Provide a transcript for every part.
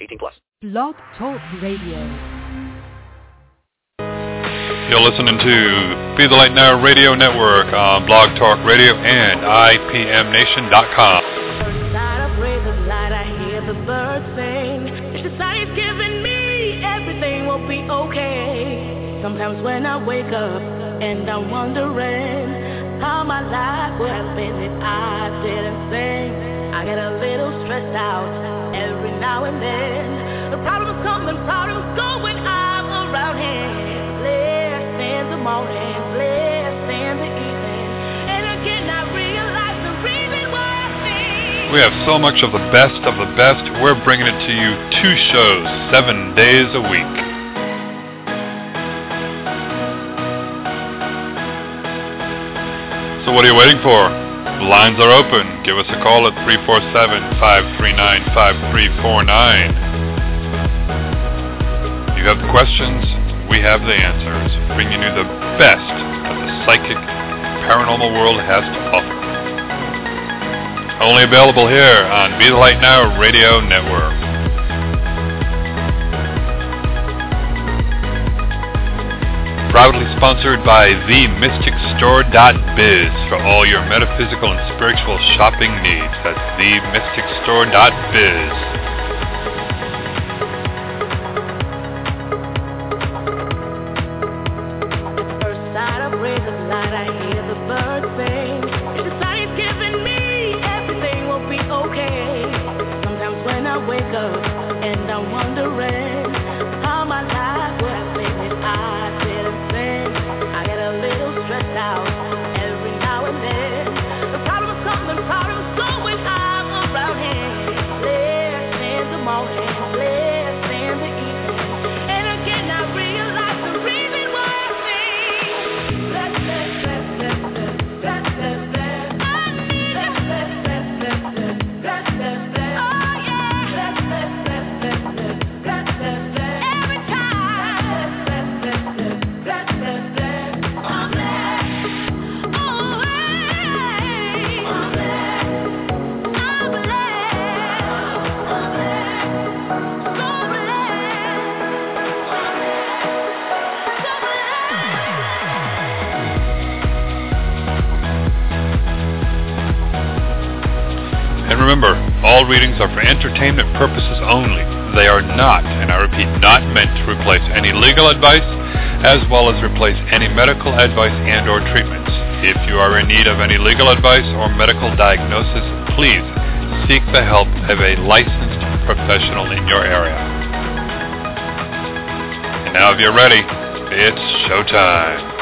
18 plus. Blog Talk Radio. You're listening to Be the Light Now Radio Network on Blog Talk Radio and IPMNation.com. First light, I praise the light, I hear the birds sing. If the sun is giving me, everything will be okay. Sometimes when I wake up and I'm wondering how my life would have been if I didn't sing, I get a little stressed out every now and then. The problems come and problems go when I'm around. Blessed in the morning, blessed in the evening. And again, I realize the reason why I. We have so much of the best of the best. We're bringing it to you two shows, seven days a week. So what are you waiting for? The lines are open. Give us a call at 347-539-5349. You have the questions, we have the answers, bringing you the best that the psychic paranormal world has to offer. Only available here on Be the Light Now Radio Network. Proudly sponsored by TheMysticStore.biz for all your metaphysical and spiritual shopping needs. That's TheMysticStore.biz. all readings are for entertainment purposes only. They are not, and I repeat, not meant to replace any legal advice as well as replace any medical advice and or treatments. If you are in need of any legal advice or medical diagnosis, please seek the help of a licensed professional in your area. And now if you're ready, it's showtime.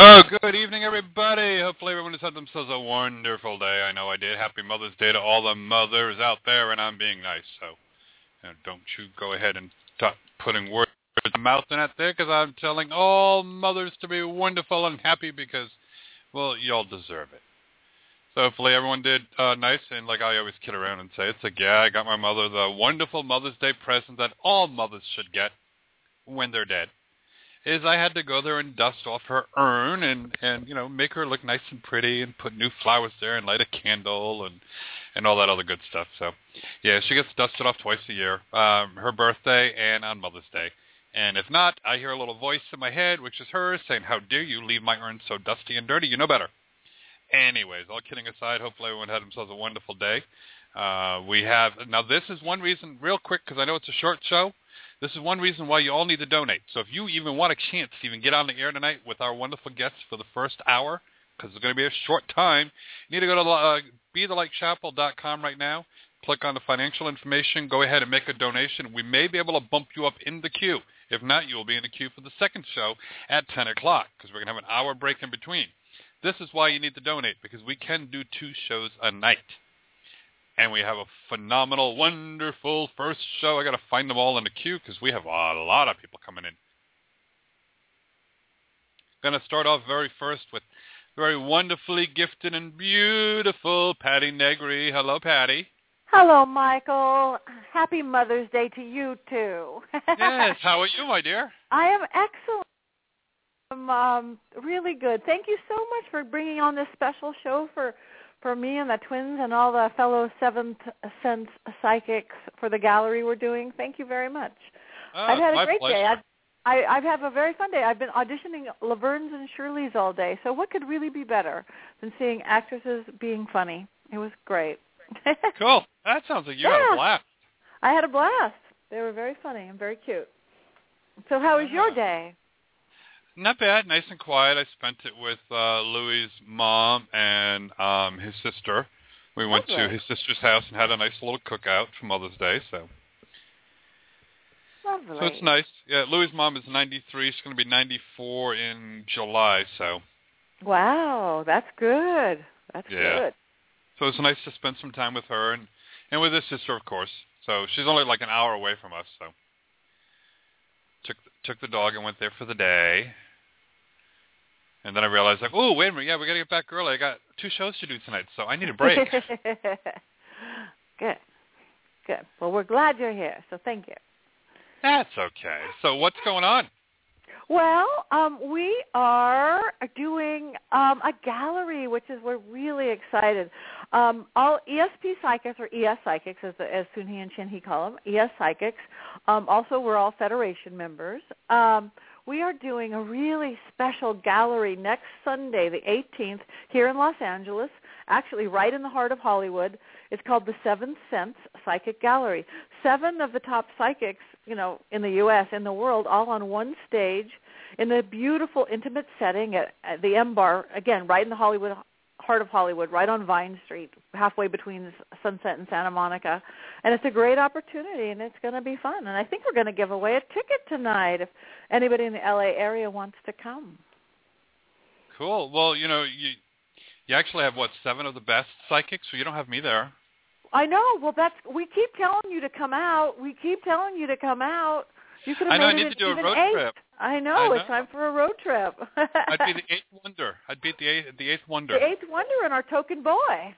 Oh, good evening, everybody. Hopefully, everyone has had themselves a wonderful day. I know I did. Happy Mother's Day to all the mothers out there, and I'm being nice. So, you know, don't you go ahead and stop putting words in my mouth and out there, because I'm telling all mothers to be wonderful and happy because, well, y'all deserve it. So hopefully everyone did uh, nice, and like I always kid around and say, it's like, yeah, I got my mother the wonderful Mother's Day present that all mothers should get when they're dead is I had to go there and dust off her urn and and you know make her look nice and pretty and put new flowers there and light a candle and and all that other good stuff. So yeah, she gets dusted off twice a year, um, her birthday and on Mother's Day. And if not, I hear a little voice in my head, which is hers, saying, "How dare you leave my urn so dusty and dirty? You know better." Anyways, all kidding aside, hopefully everyone had themselves a wonderful day. Uh, we have now. This is one reason, real quick, because I know it's a short show. This is one reason why you all need to donate. So if you even want a chance to even get on the air tonight with our wonderful guests for the first hour, because it's going to be a short time, you need to go to uh, bethelightchapel.com right now. Click on the financial information. Go ahead and make a donation. We may be able to bump you up in the queue. If not, you will be in the queue for the second show at 10 o'clock because we're going to have an hour break in between. This is why you need to donate because we can do two shows a night. And we have a phenomenal, wonderful first show. I got to find them all in the queue because we have a lot of people coming in. Going to start off very first with very wonderfully gifted and beautiful Patti Negri. Hello, Patti. Hello, Michael. Happy Mother's Day to you too. yes. How are you, my dear? I am excellent. I'm um, really good. Thank you so much for bringing on this special show for for me and the twins and all the fellow seventh sense psychics for the gallery we're doing. Thank you very much. Oh, I've had a great pleasure. day. I've, I, I've had a very fun day. I've been auditioning Laverne's and Shirley's all day. So what could really be better than seeing actresses being funny? It was great. Cool. That sounds like you had a blast. I had a blast. They were very funny and very cute. So how was your uh-huh. day? Not bad, nice and quiet. I spent it with uh Louis' mom and um his sister. We went to his sister's house and had a nice little cookout for Mother's Day, so Lovely. so it's nice. Yeah, Louis' mom is 93. She's going to be 94 in July, so Wow, that's good. That's Yeah. good. so it's nice to spend some time with her and and with his sister, of course. So she's only like an hour away from us, so took took the dog and went there for the day. And then I realized, like, oh, wait a minute, yeah, we got to get back early. I got two shows to do tonight, so I need a break. good. Good. Well, we're glad you're here, so thank you. That's okay. So what's going on? Well, um, we are doing um, a gallery, which is we're really excited. Um, all ESP psychics or ES psychics, as, as Sunhee and Chinhee call them, ES psychics. Um, also, we're all Federation members. We are doing a really special gallery next Sunday, the 18th, here in Los Angeles, actually right in the heart of Hollywood. It's called the Seventh Sense Psychic Gallery. Seven of the top psychics, you know, in the U.S., in the world, all on one stage in a beautiful, intimate setting at, at the M Bar, again, right in the Hollywood heart of Hollywood, right on Vine Street, halfway between Sunset and Santa Monica. And it's a great opportunity, and it's going to be fun. And I think we're going to give away a ticket tonight if anybody in the LA area wants to come. Cool. Well, you know, you you actually have what seven of the best psychics, so you don't have me there. I know. Well, that's we keep telling you to come out. We keep telling you to come out. You could have I know, I need it to do a road eight. trip. I know, I It's time for a road trip. I'd be the eighth wonder. I'd be the eighth, the eighth wonder. the eighth wonder and our token boy.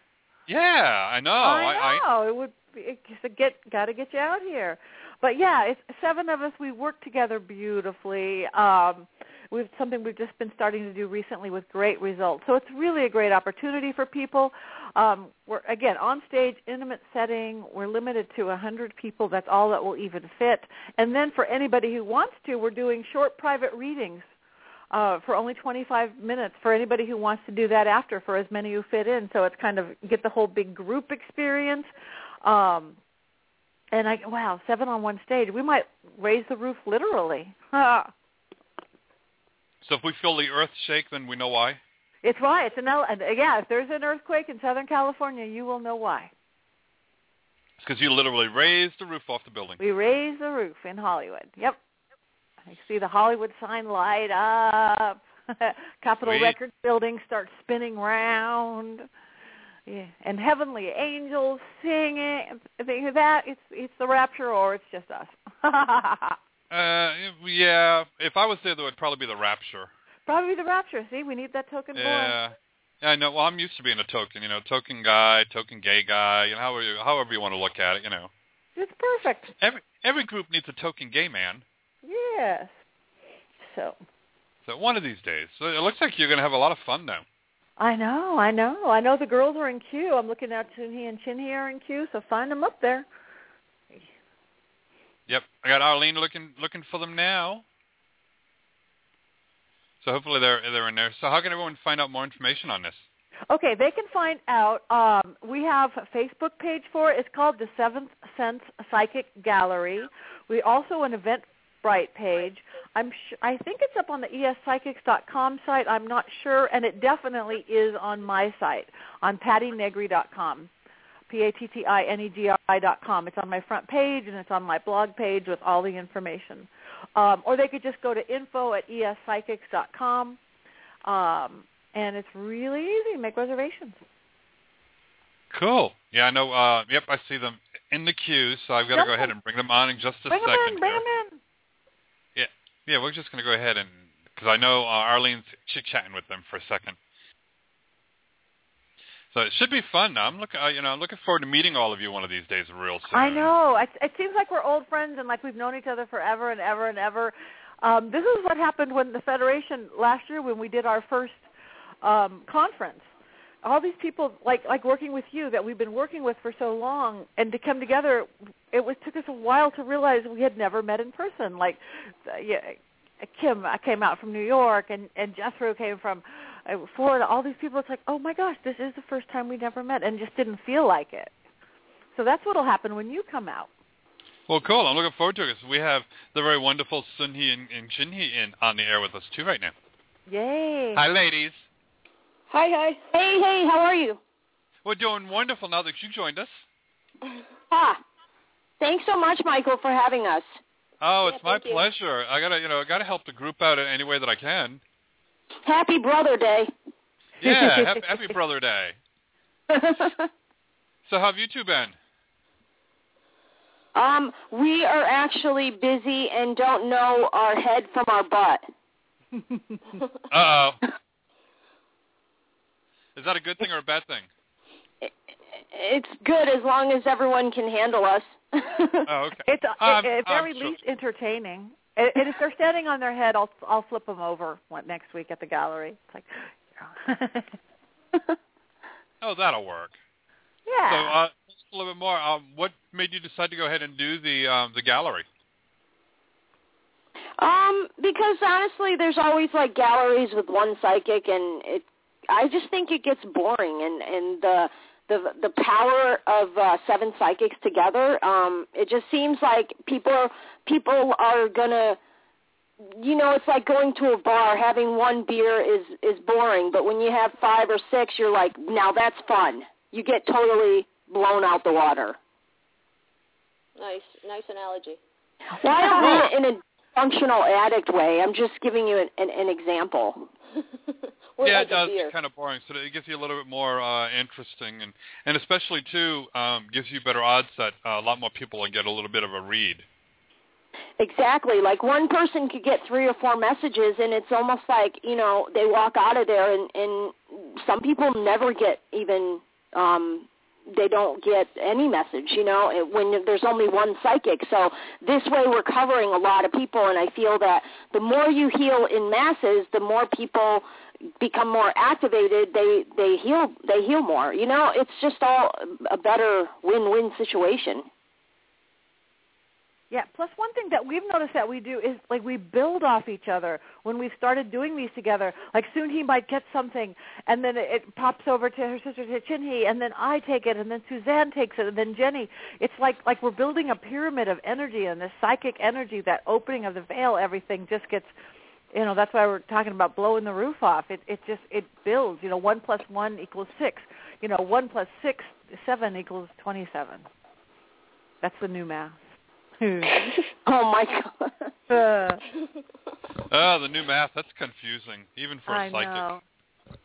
Yeah, I know. I know. It would be, it's a get got to get you out here. But yeah, it's seven of us. We work together beautifully. Um, we've something we've just been starting to do recently with great results. So it's really a great opportunity for people. Um, we're again on stage, intimate setting. We're limited to a hundred people. That's all that will even fit. And then for anybody who wants to, we're doing short private readings uh, for only 25 minutes for anybody who wants to do that after for as many who fit in. So it's kind of get the whole big group experience. Um, and I wow, seven on one stage. We might raise the roof literally. So if we feel the earth shake, then we know why. it's why it's an uh, yeah. If there's an earthquake in Southern California, you will know why. It's because you literally raised the roof off the building. We raise the roof in Hollywood. Yep. I see the Hollywood sign light up. Capitol Sweet. Records building starts spinning round. Yeah, and heavenly angels singing. That it's it's the rapture or it's just us. Uh, yeah. If I was there, there would probably be the rapture. Probably the rapture. See, we need that token boy. Yeah. Yeah, I know. Well, I'm used to being a token. You know, token guy, token gay guy. You know, however you, however you want to look at it. You know, It's perfect. every every group needs a token gay man. Yes. So So one of these days. So it looks like you're going to have a lot of fun now. I know, I know, I know. The girls are in queue. I'm looking at Chinhee and Chinhee are in queue. So find them up there. Yep, I got Arlene looking looking for them now. So hopefully they're they're in there. So how can everyone find out more information on this? Okay, they can find out. Um, we have a Facebook page for it. It's called the Seventh Sense Psychic Gallery. We also an Eventbrite page. I'm sh- I think it's up on the espsychics.com site. I'm not sure, and it definitely is on my site on pattinegri.com. P-A-T-T-I-N-E-G-R-I dot com. It's on my front page and it's on my blog page with all the information. Um, or they could just go to info at espsychics espsychics.com. Um, and it's really easy. Make reservations. Cool. Yeah, I know. Uh, yep, I see them in the queue, so I've got to go ahead and bring them on in just a Bring them second. in, bring them in. Yeah, we're just going to go ahead and because I know uh, Arlene's chit chatting with them for a second. So it should be fun. I'm looking, uh, you know, I'm looking forward to meeting all of you one of these days, real soon. I know. It, it seems like we're old friends and like we've known each other forever and ever and ever. Um, this is what happened when the Federation last year when we did our first um, conference. All these people, like like working with you, that we've been working with for so long, and to come together, it was took us a while to realize we had never met in person. Like, uh, yeah, Kim I came out from New York, and and Jethro came from Florida. All these people, it's like, oh my gosh, this is the first time we never met, and just didn't feel like it. So that's what'll happen when you come out. Well, cool. I'm looking forward to it. 'cause we have the very wonderful Sunhee and, and Chinhee in on the air with us too right now. Yay! Hi, ladies. Hi, hi. Hey, hey, how are you? We're doing wonderful now that you joined us. Ah, thanks so much, Michael, for having us. Oh, Yeah, it's my thank you. pleasure. I gotta, you know, I gotta help the group out in any way that I can. Happy Brother Day. Yeah, happy, happy Brother Day. So how have you two been? um, we are actually busy and don't know our head from our butt. Uh oh. Is that a good thing or a bad thing? It's good as long as everyone can handle us. Oh, okay. It's uh, Um, at um, very so- least entertaining. And and if they're standing on their head, I'll I'll flip them over one, next week at the gallery. It's like, Oh, that'll work. yeah. So, uh, a little bit more. Um, what made you decide to go ahead and do the um, the gallery? Um, because honestly, there's always like galleries with one psychic, and it. I just think it gets boring, and and the the the power of uh, seven psychics together. Um, it just seems like people people are gonna. You know, it's like going to a bar. Having one beer is is boring, but when you have five or six, you're like, now that's fun. You get totally blown out the water. Nice, nice analogy. Well, I don't mean it in a functional addict way. I'm just giving you an, an, an example. Yeah, like it does. beer. It's kind of boring, so it gives you a little bit more uh, interesting, and and especially too um, gives you better odds that uh, a lot more people will get a little bit of a read. Exactly. Like one person could get three or four messages, and it's almost like you know they walk out of there, and and some people never get even. um they don't get any message, you know, when there's only one psychic. So this way we're covering a lot of people, and I feel that the more you heal in masses, the more people become more activated. They they heal they heal more. You know, it's just all a better win-win situation. Yeah. Plus, one thing that we've noticed that we do is like we build off each other when we've started doing these together. Like Sunhee might get something, and then it, pops over to her sister to Chinhee, and then I take it, and then Suzanne takes it, and then Jenny. It's like like we're building a pyramid of energy, and this psychic energy, that opening of the veil, everything just gets. You know, that's why we're talking about blowing the roof off. It it just it builds. You know, one plus one equals six. You know, one plus six seven equals twenty-seven. That's the new math. oh my god. Uh, Oh, the new math, that's confusing, even for a I psychic. know.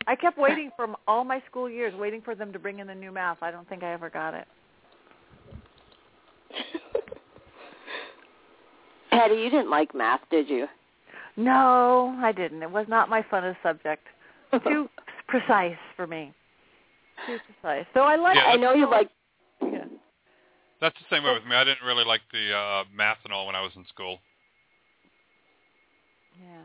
I kept waiting for all my school years, waiting for them to bring in the new math. I don't think I ever got it. Patti, you didn't like math, did you? No, I didn't. It was not my funnest subject. Too precise for me. Too precise. So I like. Yeah, I know you like. Yeah. That's the same way with me. I didn't really like the uh, math and all when I was in school. Yeah.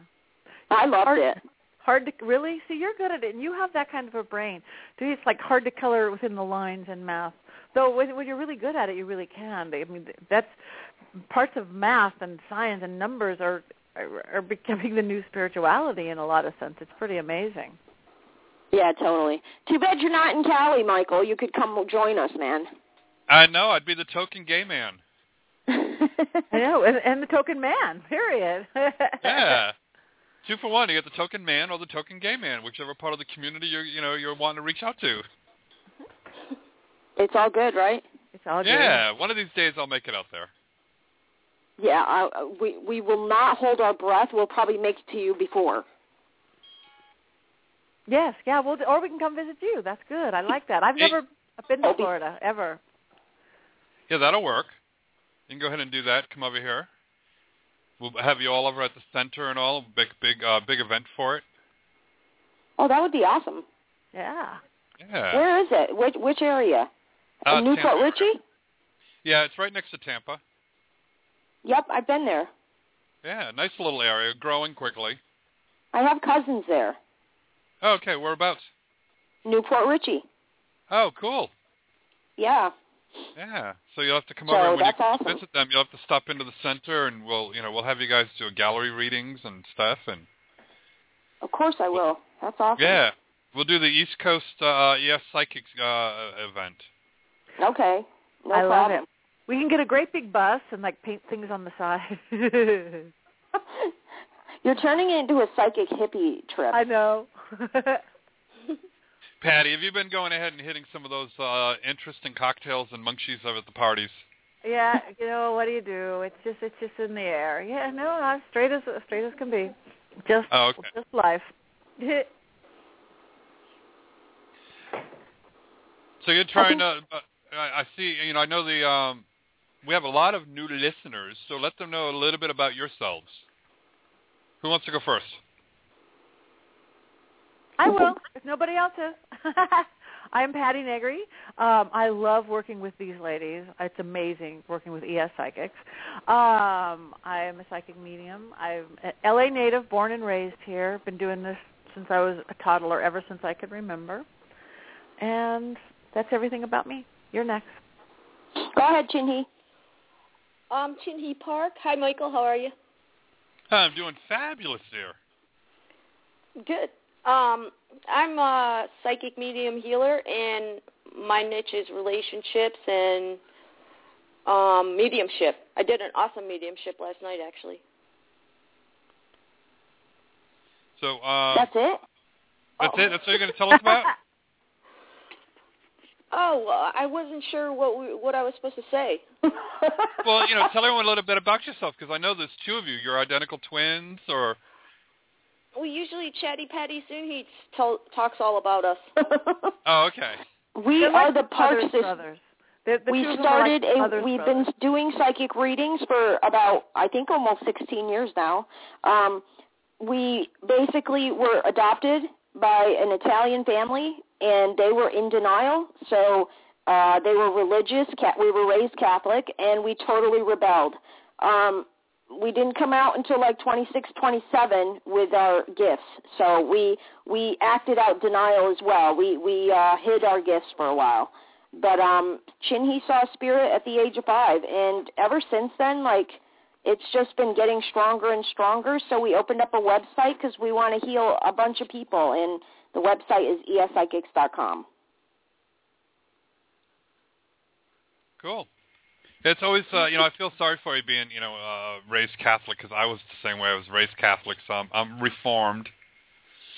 I loved Hard- it. Hard to really see. You're good at it, and you have that kind of a brain. To me, it's like hard to color within the lines in math. Though when, when you're really good at it, you really can. I mean, that's parts of math and science and numbers are are, are becoming the new spirituality in a lot of sense. It's pretty amazing. Yeah, totally. Too bad you're not in Cali, Michael. You could come join us, man. I know. I'd be the token gay man. I know, and, and the token man. Period. Yeah. Two for one. You get the token man or the token gay man, whichever part of the community you're, you know, you're wanting to reach out to. it's all good, right? It's all good. Yeah. One of these days I'll make it out there. Yeah, I, uh, we we will not hold our breath. We'll probably make it to you before. Yes, yeah. Well, or we can come visit you. That's good. I like that. I've Hey. never been to Florida ever. Yeah, that'll work. You can go ahead and do that. Come over here. We'll have you all over at the center and all. Big, big, uh, big event for it. Oh, that would be awesome. Yeah. Yeah. Where is it? Which which area? Uh, Newport Tampa. Richie? Yeah, it's right next to Tampa. Yep, I've been there. Yeah, nice little area, growing quickly. I have cousins there. Oh, okay, whereabouts? New Port Richey. Oh, cool. Yeah. Yeah. So you'll have to come So over and when you awesome. visit them. You'll have to stop into the center, and we'll, you know, we'll have you guys do gallery readings and stuff, and Of course I will. That's awesome. yeah, we'll do the East Coast uh, ES Psychics uh, event. Okay. No I love it. We can get a great big bus and like paint things on the side. You're turning it into a psychic hippie trip. I know. Patti, have you been going ahead and hitting some of those uh, interesting cocktails and munchies over at the parties? yeah, you know what do you do? It's just it's just in the air. Yeah, no, I'm straight as straight as can be. Just Oh, okay. just life. So you're trying to. Uh, I I see. You know, I know the. Um, we have a lot of new listeners, so let them know a little bit about yourselves. Who wants to go first? I will, if nobody else is. I'm Patti Negri. Um, I love working with these ladies. It's amazing working with ES psychics. Um, I am a psychic medium. I'm an LA native, born and raised here. Been doing this since I was a toddler, ever since I could remember. And that's everything about me. You're next. Go ahead, Chinhee. Um, Chinhee Park. Hi, Michael. How are you? I'm doing fabulous here. Good. Um, I'm a psychic medium healer, and my niche is relationships and um, mediumship. I did an awesome mediumship last night, actually. So uh, That's it? that's it. That's what you're going to tell us about. Oh, uh, I wasn't sure what we, what I was supposed to say. well, you know, tell everyone a little bit about yourself because I know there's two of you. You're identical twins, or Well, usually Chatty Patty Soonheats tell, talks all about us. oh, okay. we They're are like the Park brothers, Sisters. brothers. The, the we two of them are like started a brothers, we've brothers. been doing psychic readings for about I think almost 16 years now. Um we basically were adopted by an Italian family and they were in denial. So uh they were religious, ca- we were raised Catholic and we totally rebelled. Um we didn't come out until like 26, 27 with our gifts. So we we acted out denial as well. We we uh hid our gifts for a while. But um Chinhee saw spirit at the age of 5 and ever since then like it's just been getting stronger and stronger. So we opened up a website because we want to heal a bunch of people, and the website is espsychics.com. Cool. It's always, uh, you know, I feel sorry for you being, you know, uh, raised Catholic because I was the same way. I was raised Catholic, so I'm, I'm reformed.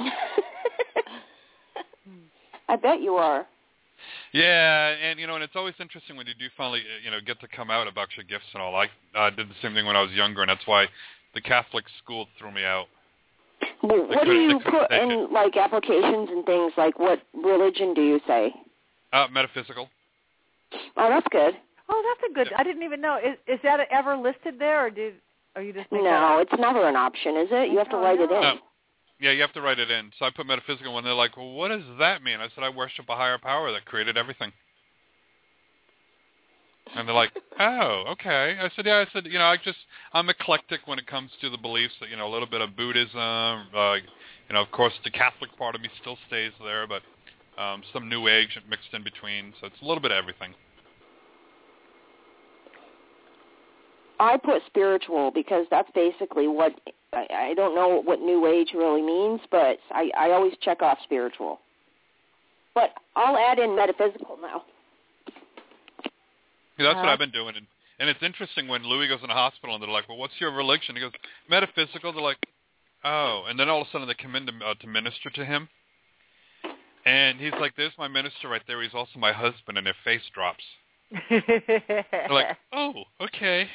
I bet you are. Yeah, and you know, and it's always interesting when you do finally, uh, you know, get to come out about your gifts and all. I uh, did the same thing when I was younger, and that's why the Catholic school threw me out. Well, what do you put in like applications and things? Like what religion do you say? Uh, metaphysical. Oh, that's good. Oh, that's a good. I didn't even know. Is is that ever listed there, or did are you just making that No, it's never an option, is it? You have to Oh, write it in. No. Yeah, you have to write it in. So I put metaphysical, and they're like, "Well, what does that mean?" I said, "I worship a higher power that created everything." And they're like, "Oh, okay." I said, "Yeah." I said, "You know, I just I'm eclectic when it comes to the beliefs. That, you know, a little bit of Buddhism. Uh, you know, of course, the Catholic part of me still stays there, but um, some New Age mixed in between. So it's a little bit of everything." I put spiritual because that's basically what I, I don't know what New Age really means, but I, I always check off spiritual. But I'll add in metaphysical now. Yeah, that's what Uh, I've been doing. And, and it's interesting when Louis goes in the hospital and they're like, well, what's your religion? He goes, metaphysical. They're like, oh. And then all of a sudden they come in to, uh, to minister to him. And he's like, there's my minister right there. He's also my husband. And their face drops. They're like, oh, okay.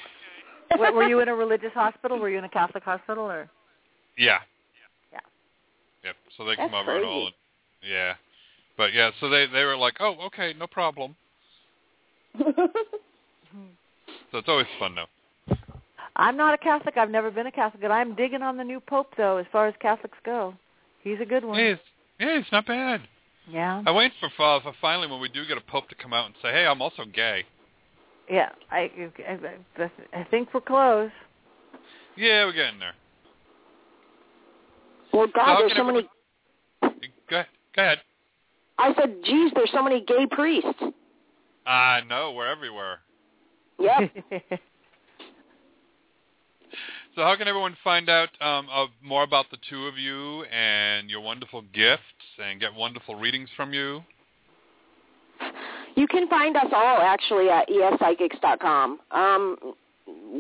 Were were you in a religious hospital? Were you in a Catholic hospital, or Yeah. Yeah. Yep. So they That's come over and all. And, yeah. But yeah, so they they were like, oh, okay, no problem. So it's always fun though. I'm not a Catholic. I've never been a Catholic, but I'm digging on the new Pope though, as far as Catholics go. He's a good one. Yeah, it's, yeah, it's not bad. Yeah. I wait for, for for finally when we do get a pope to come out and say, hey, I'm also gay. Yeah. I I, I think we're close. Yeah, we're getting there. Well, God, how there's can so many. Go ahead. Go ahead. I said, geez, there's so many gay priests. I know we're everywhere. Yep. So how can everyone find out um, of more about the two of you and your wonderful gifts and get wonderful readings from you? You can find us all actually at espsychics.com. Um,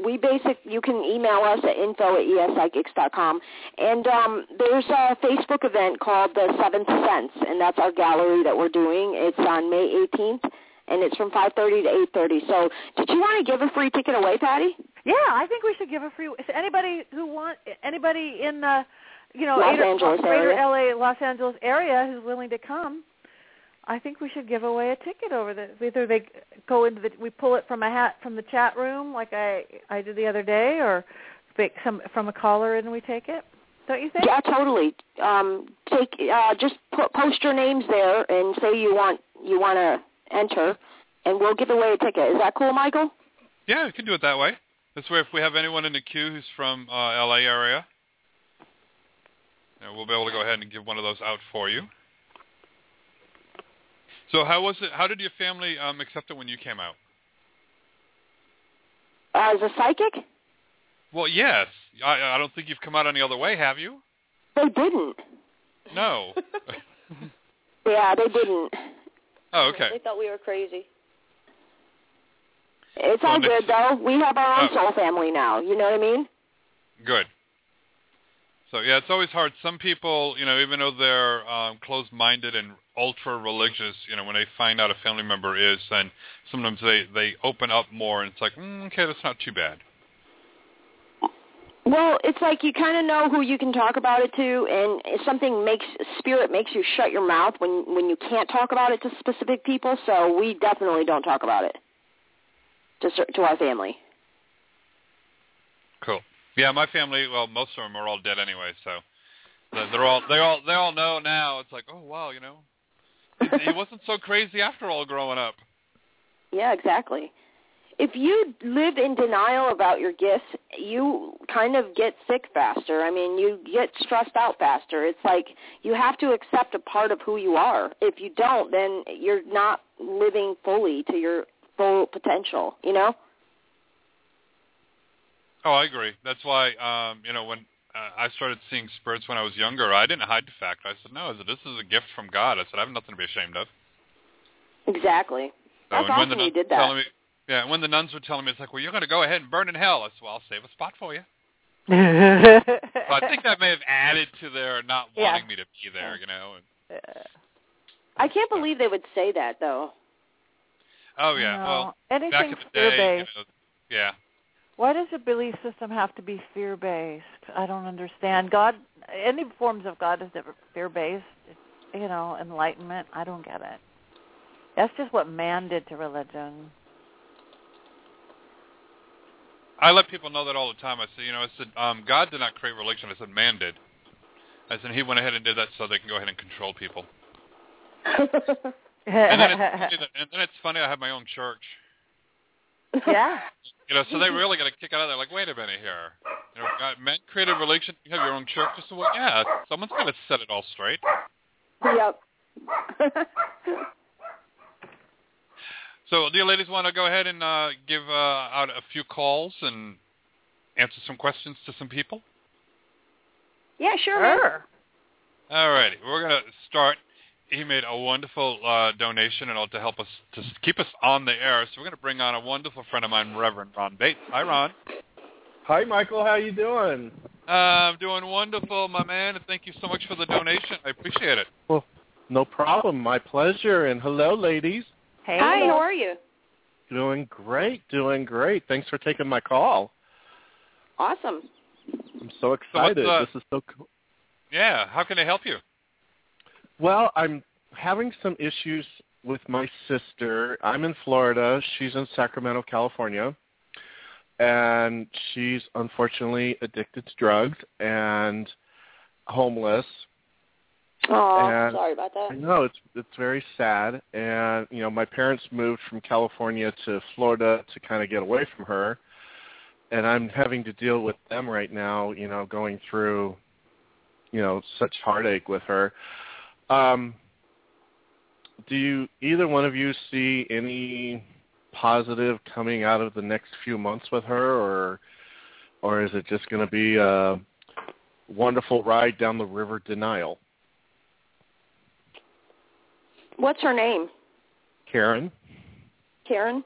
we basic you can email us at info at espsychics.com. And um, there's a Facebook event called the Seventh Sense, and that's our gallery that we're doing. It's on May 18th, and it's from 5:30 to 8:30. So, did you want to give a free ticket away, Patti? Yeah, I think we should give a free. Anybody who want anybody in the, you know, Los Greater- Angeles Greater area. LA, Los Angeles area who's willing to come? I think we should give away a ticket over the. Either they go into the, we pull it from a hat from the chat room like I I did the other day, or pick some from a caller and we take it. Don't you think? Yeah, totally. Um, take uh, just po- post your names there and say you want you want to enter, and we'll give away a ticket. Is that cool, Michael? Yeah, we can do it that way. This way, if we have anyone in the queue who's from uh, LA area, you know, we'll be able to go ahead and give one of those out for you. So how was it? How did your family um, accept it when you came out? Uh, as a psychic? Well, yes. I, I don't think you've come out any other way, have you? They didn't. No. Yeah, they didn't. oh, okay. They thought we were crazy. It's So all next- good though. We have our own Oh. soul family now. You know what I mean? Good. So yeah, it's always hard. Some people, you know, even though they're um, closed-minded and ultra-religious, you know, when they find out a family member is, then sometimes they they open up more, and it's like, mm, okay, that's not too bad. Well, it's like you kind of know who you can talk about it to, and if something makes spirit makes you shut your mouth when when you can't talk about it to specific people. So we definitely don't talk about it to to our family. Cool. Yeah, my family. Well, most of them are all dead anyway, so they're all they all they all know now. It's like, oh wow, you know, he, wasn't so crazy after all growing up. Yeah, exactly. If you live in denial about your gifts, you kind of get sick faster. I mean, you get stressed out faster. It's like you have to accept a part of who you are. If you don't, then you're not living fully to your full potential, you know? Oh, I agree. That's why, um, you know, when Uh, I started seeing spirits when I was younger, I didn't hide the fact. I said, no, I said, this is a gift from God. I said, I have nothing to be ashamed of. Exactly. So, That's and when the you nuns did were that. Telling me, yeah, when the nuns were telling me, it's like, well, you're going to go ahead and burn in hell. I said, well, I'll save a spot for you. So I think that may have added to their not Yeah. wanting me to be there, you know. And, I can't believe they would say that, though. oh, yeah. No. Well, back in anything the fear day, you based. know, yeah. Why does a belief system have to be fear based? I don't understand. God, any forms of God is never fear based. You know, enlightenment. I don't get it. That's just what man did to religion. I let people know that all the time. I said, you know, I said, um, God did not create religion. I said, man did. I said, he went ahead and did that so they can go ahead and control people. And then, it's and then it's funny I have my own church. yeah. You know, so they really got a kick out of there. Like, wait a minute here. You know, God, men created religion. You have your own church. I said, well, yeah, someone's got to set it all straight. yep. So, do you ladies want to go ahead and uh, give uh, out a few calls and answer some questions to some people? yeah, sure. Sure. All righty, we're going to start. He made a wonderful uh, donation and all to help us to keep us on the air. So we're going to bring on a wonderful friend of mine, Reverend Ron Bates. Hi, Ron. Hi, Michael. How you doing? Uh, I'm doing wonderful, my man, and thank you so much for the donation. I appreciate it. Well, no problem. My pleasure. And hello, ladies. Hey. Hi, how are you? Doing great. Doing great. Thanks for taking my call. Awesome. I'm so what's, excited. uh, this is so cool. Yeah, how can I help you? Well, I'm having some issues with my sister. I'm in Florida. She's in Sacramento, California. And she's unfortunately addicted to drugs and homeless. Oh, sorry about I that. know it's it's very sad, and you know my parents moved from California to Florida to kind of get away from her, and I'm having to deal with them right now. You know, going through, you know, such heartache with her. Um, do you either one of you see any positive coming out of the next few months with her, or or is it just going to be a wonderful ride down the river denial? What's her name? Karen. Karen.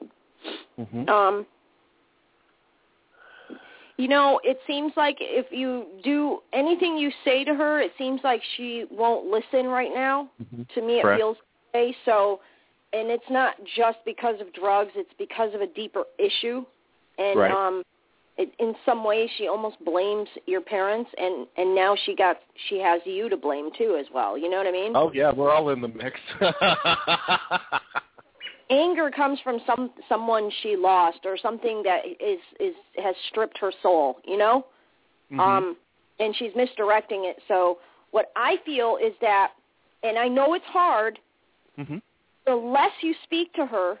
hmm Um, you know, it seems like if you do anything you say to her, it seems like she won't listen right now. To me, it Correct. feels that way. So, and it's not just because of drugs; it's because of a deeper issue. And Right. um, it, in some ways, she almost blames your parents, and and now she got she has you to blame too as well. You know what I mean? Oh yeah, we're all in the mix. anger comes from some someone she lost or something that is is has stripped her soul you know Mhm. um and she's misdirecting it so what i feel is that and i know it's hard Mhm. The less you speak to her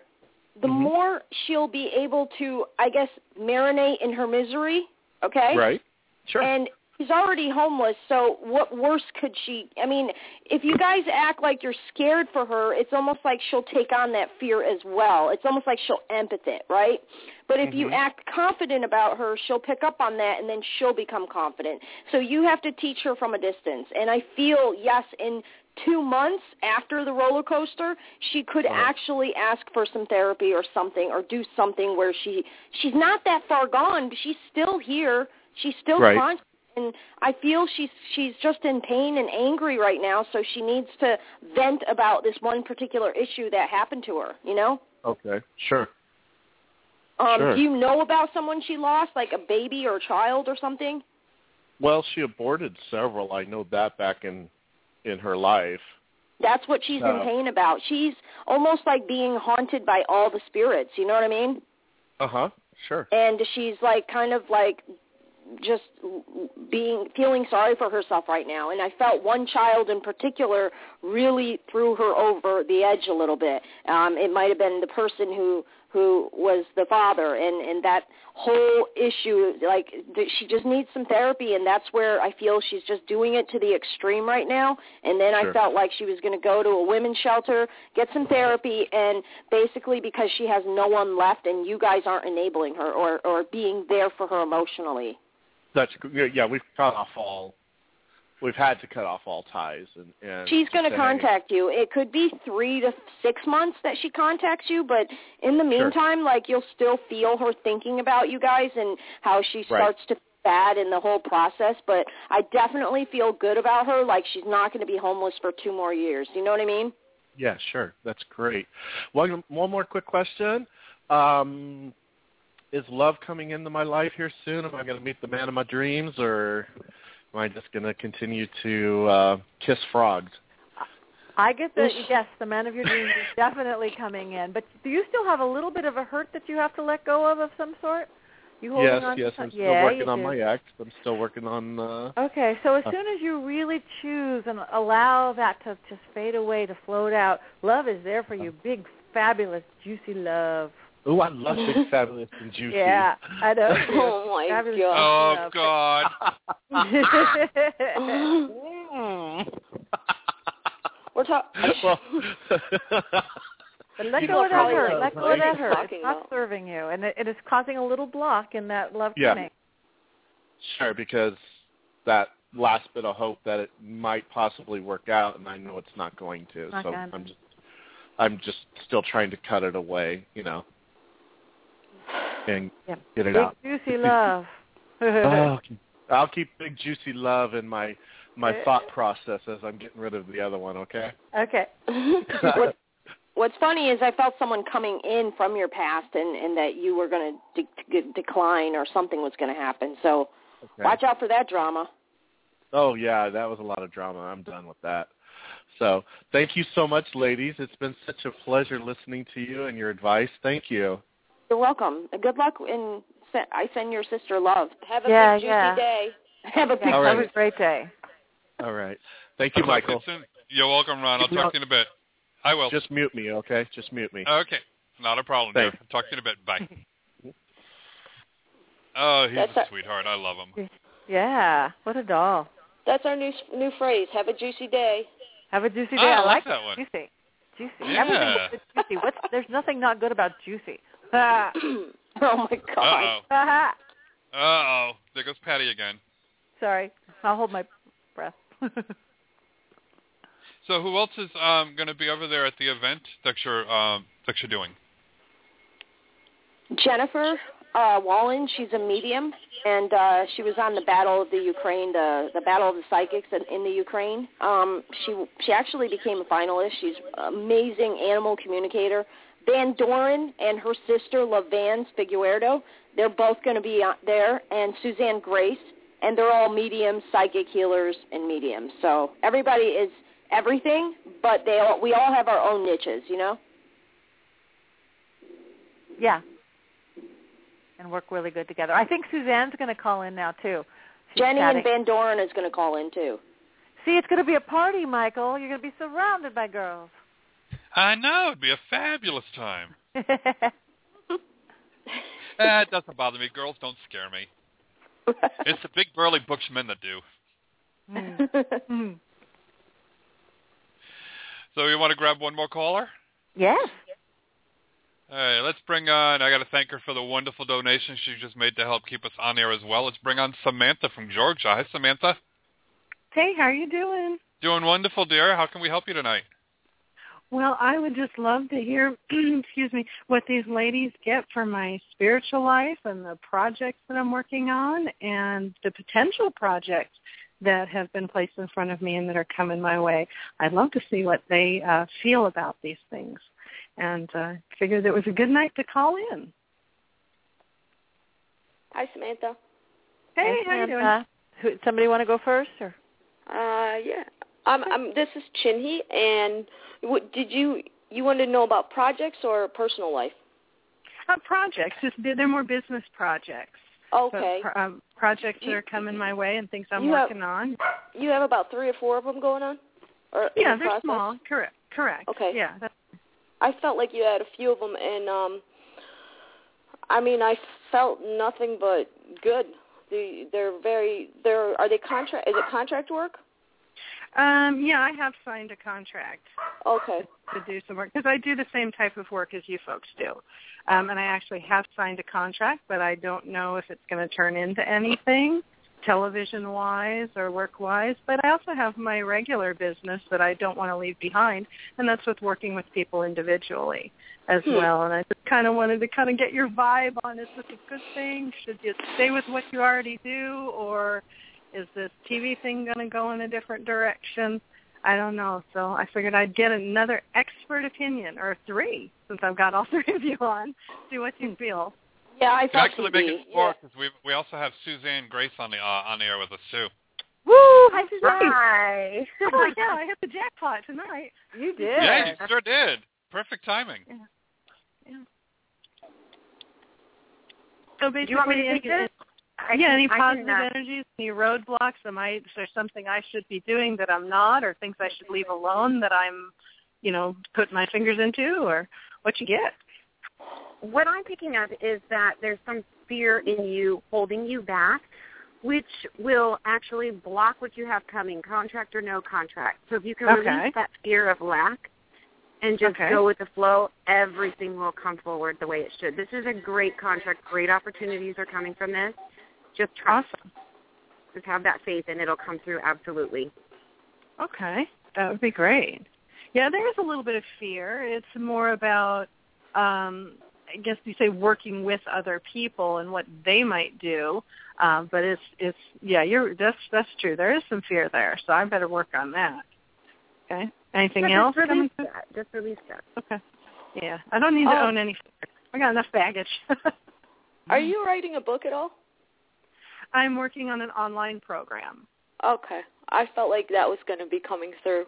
the Mhm. more she'll be able to i guess marinate in her misery okay Right. Sure. and she's already homeless, so what worse could she? I mean, if you guys act like you're scared for her, it's almost like she'll take on that fear as well. It's almost like she'll empathize, right? But if you Mhm. act confident about her, she'll pick up on that and then she'll become confident. So you have to teach her from a distance. And I feel, yes, in two months after the roller coaster, she could actually ask for some therapy or something or do something where she she's not that far gone, but she's still here. She's still Right. conscious and I feel she's she's just in pain and angry right now, so she needs to vent about this one particular issue that happened to her, you know? Okay. Sure. Um Sure. do you know about someone she lost, like a baby or a child or something? Well, she aborted several. I know that back in in her life. That's what she's in Uh, pain about. She's almost like being haunted by all the spirits, you know what I mean? Uh huh. Sure. and she's like kind of like just being feeling sorry for herself right now and i felt one child in particular really threw her over the edge a little bit um it might have been the person who who was the father and and that whole issue like th- she just needs some therapy and that's where i feel she's just doing it to the extreme right now and then i felt like she was going to go to a women's shelter get some therapy and basically because she has no one left and you guys aren't enabling her or or being there for her emotionally That's yeah, yeah. We've cut off all. We've had to cut off all ties, and, and she's going to contact you it could be 3 to 6 months that she contacts you but in the Sure. meantime like you'll still feel her thinking about you guys and how she Right. starts to feel bad in the whole process but I definitely feel good about her like she's not going to be homeless for 2 more years you know what I mean Yeah, sure. That's great. One one more quick question. Um, is love coming into my life here soon? Am I going to meet the man of my dreams, or am I just going to continue to uh, kiss frogs? I get the yes, the man of your dreams is definitely coming in. But do you still have a little bit of a hurt that you have to let go of of some sort? You holding yes, on to yes. some- I'm still yeah, working on do. my ex. I'm still working on. Uh, Okay, so as Uh, soon as you really choose and allow that to just fade away, to float out, love is there for you. Big, fabulous, juicy love. Oh, I love big, fabulous, and juicy. Yeah, I know. Oh, my Fabulous, God. Oh. God. Mm. We're talking. well, But let You go know of that probably hurt. Let go of that hurt. Talking It's not about. serving you, and it, it is causing a little block in that love Yeah. coming. Sure, because that last bit of hope that it might possibly work out, and I know it's not going to. Not so gonna. I'm just, I'm just still trying to cut it away, you know, and Yeah. get it Big, out. juicy love. Oh. I'll keep big juicy love in my my uh, thought process as I'm getting rid of the other one. Okay. okay. what, what's funny is I felt someone coming in from your past, and and that you were going to de- de- decline or something was going to happen. So Okay. watch out for that drama. Oh yeah, that was a lot of drama. I'm done with that. So thank you so much, ladies. It's been such a pleasure listening to you and your advice. Thank you. You're welcome. Good luck, and I send your sister love. Have a Yeah, good juicy yeah. day. Have a big All Have a great day. All right. Thank you, I'll talk to Michael. You're welcome, Ron. I'll talk to you in a bit. I will. Just mute me, okay? Just mute me. Okay. Not a problem, dear. Thanks. Talk to you in a bit. Bye. oh, he's That's a a- sweetheart. I love him. Yeah, what a doll. That's our new new phrase. Have a juicy day. Have a juicy day. I I like like that one. Juicy. Juicy. Yeah. Everything is juicy. What's there's nothing not good about juicy. Oh my God. Uh-oh. Ah. Uh-oh. There goes Patti again. Sorry. I'll hold my breath. So who else is um, going to be over there at the event that you're, um, that you're doing? Jennifer uh, Wallen, she's a medium, and uh, she was on the Battle of the Ukraine, the the Battle of the Psychics in, in the Ukraine. Um, she she actually became a finalist. She's an amazing animal communicator. Van Doren and her sister Lavance Figueredo, they're both going to be out there, and Suzanne Grace, and they're all mediums, psychic healers, and mediums. So everybody is everything, but they all we all have our own niches, you know. yeah. And work really good together. I think Suzanne's going to call in now too. She's Jenny chatting. and Van Doren is going to call in too. See, it's going to be a party, Michael. You're going to be surrounded by girls. I know. It'd be a fabulous time. Eh, it doesn't bother me. Girls don't scare me. It's the big burly bushmen that do. Mm. So you want to grab one more caller? yes. All right, let's bring on. I got to thank her for the wonderful donation she just made to help keep us on air as well. Let's bring on Samantha from Georgia. Hi, Samantha. Hey, how are you doing? Doing wonderful, dear. How can we help you tonight? Well, I would just love to hear, excuse me, what these ladies get for my spiritual life and the projects that I'm working on and the potential projects that have been placed in front of me and that are coming my way. I'd love to see what they uh, feel about these things and uh, figured it was a good night to call in. Hi, Samantha. Hey, And how you doing? Samantha, Who, somebody want to go first, or Uh, yeah. Um, um, this is Chinhee, and what, did you you wanted to know about projects or personal life? Uh, projects, just, they're more business projects. Okay. So, um, projects that are coming my way and things I'm You have- working on. You have about three or four of them going on, or Yeah, the they're process? small. Correct. Correct. Okay. Yeah. That's, I felt like you had a few of them, and um, I mean, I felt nothing but good. They, they're very. They're are they contract? Is it contract work? Um, yeah, I have signed a contract Okay. to do some work because I do the same type of work as you folks do, um, and I actually have signed a contract, but I don't know if it's going to turn into anything television-wise or work-wise. But I also have my regular business that I don't want to leave behind, and that's with working with people individually as Hmm. well. And I just kind of wanted to kind of get your vibe on is this a good thing? Should you stay with what you already do, or is this TV thing going to go in a different direction? I don't know. So I figured I'd get another expert opinion, or three, since I've got all three of you on. See what you feel. Yeah, I You can thought actually she'd make it four because we we also have Suzanne Grace on the uh, on the air with us too. woo? Hi, Suzanne. Hi. oh yeah, I hit the jackpot tonight. You did. Yeah, you sure did. Perfect timing. Yeah. So Do basically, you want me to any- take this? I yeah, can- any positive uh, energies, any roadblocks? Am I is there something I should be doing that I'm not, or things I should leave alone that I'm, you know, putting my fingers into, or what you get? What I'm picking up is that there's some fear in you holding you back, which will actually block what you have coming, contract or no contract. So if you can Okay. release that fear of lack and just Okay. go with the flow, everything will come forward the way it should. This is a great contract. Great opportunities are coming from this. Just trust. Awesome. Just have that faith, and it'll come through absolutely. Okay, that would be great. Yeah, there is a little bit of fear. It's more about, um, I guess you say, working with other people and what they might do. Um, but it's it's yeah, you're that's that's true. There is some fear there, so I better work on that. Okay. Anything So else just release through? that. Just release that. Okay. Yeah, I don't need to Oh. own any. fear. I got enough baggage. Are you writing a book at all? I'm working on an online program. Okay. I felt like that was going to be coming through.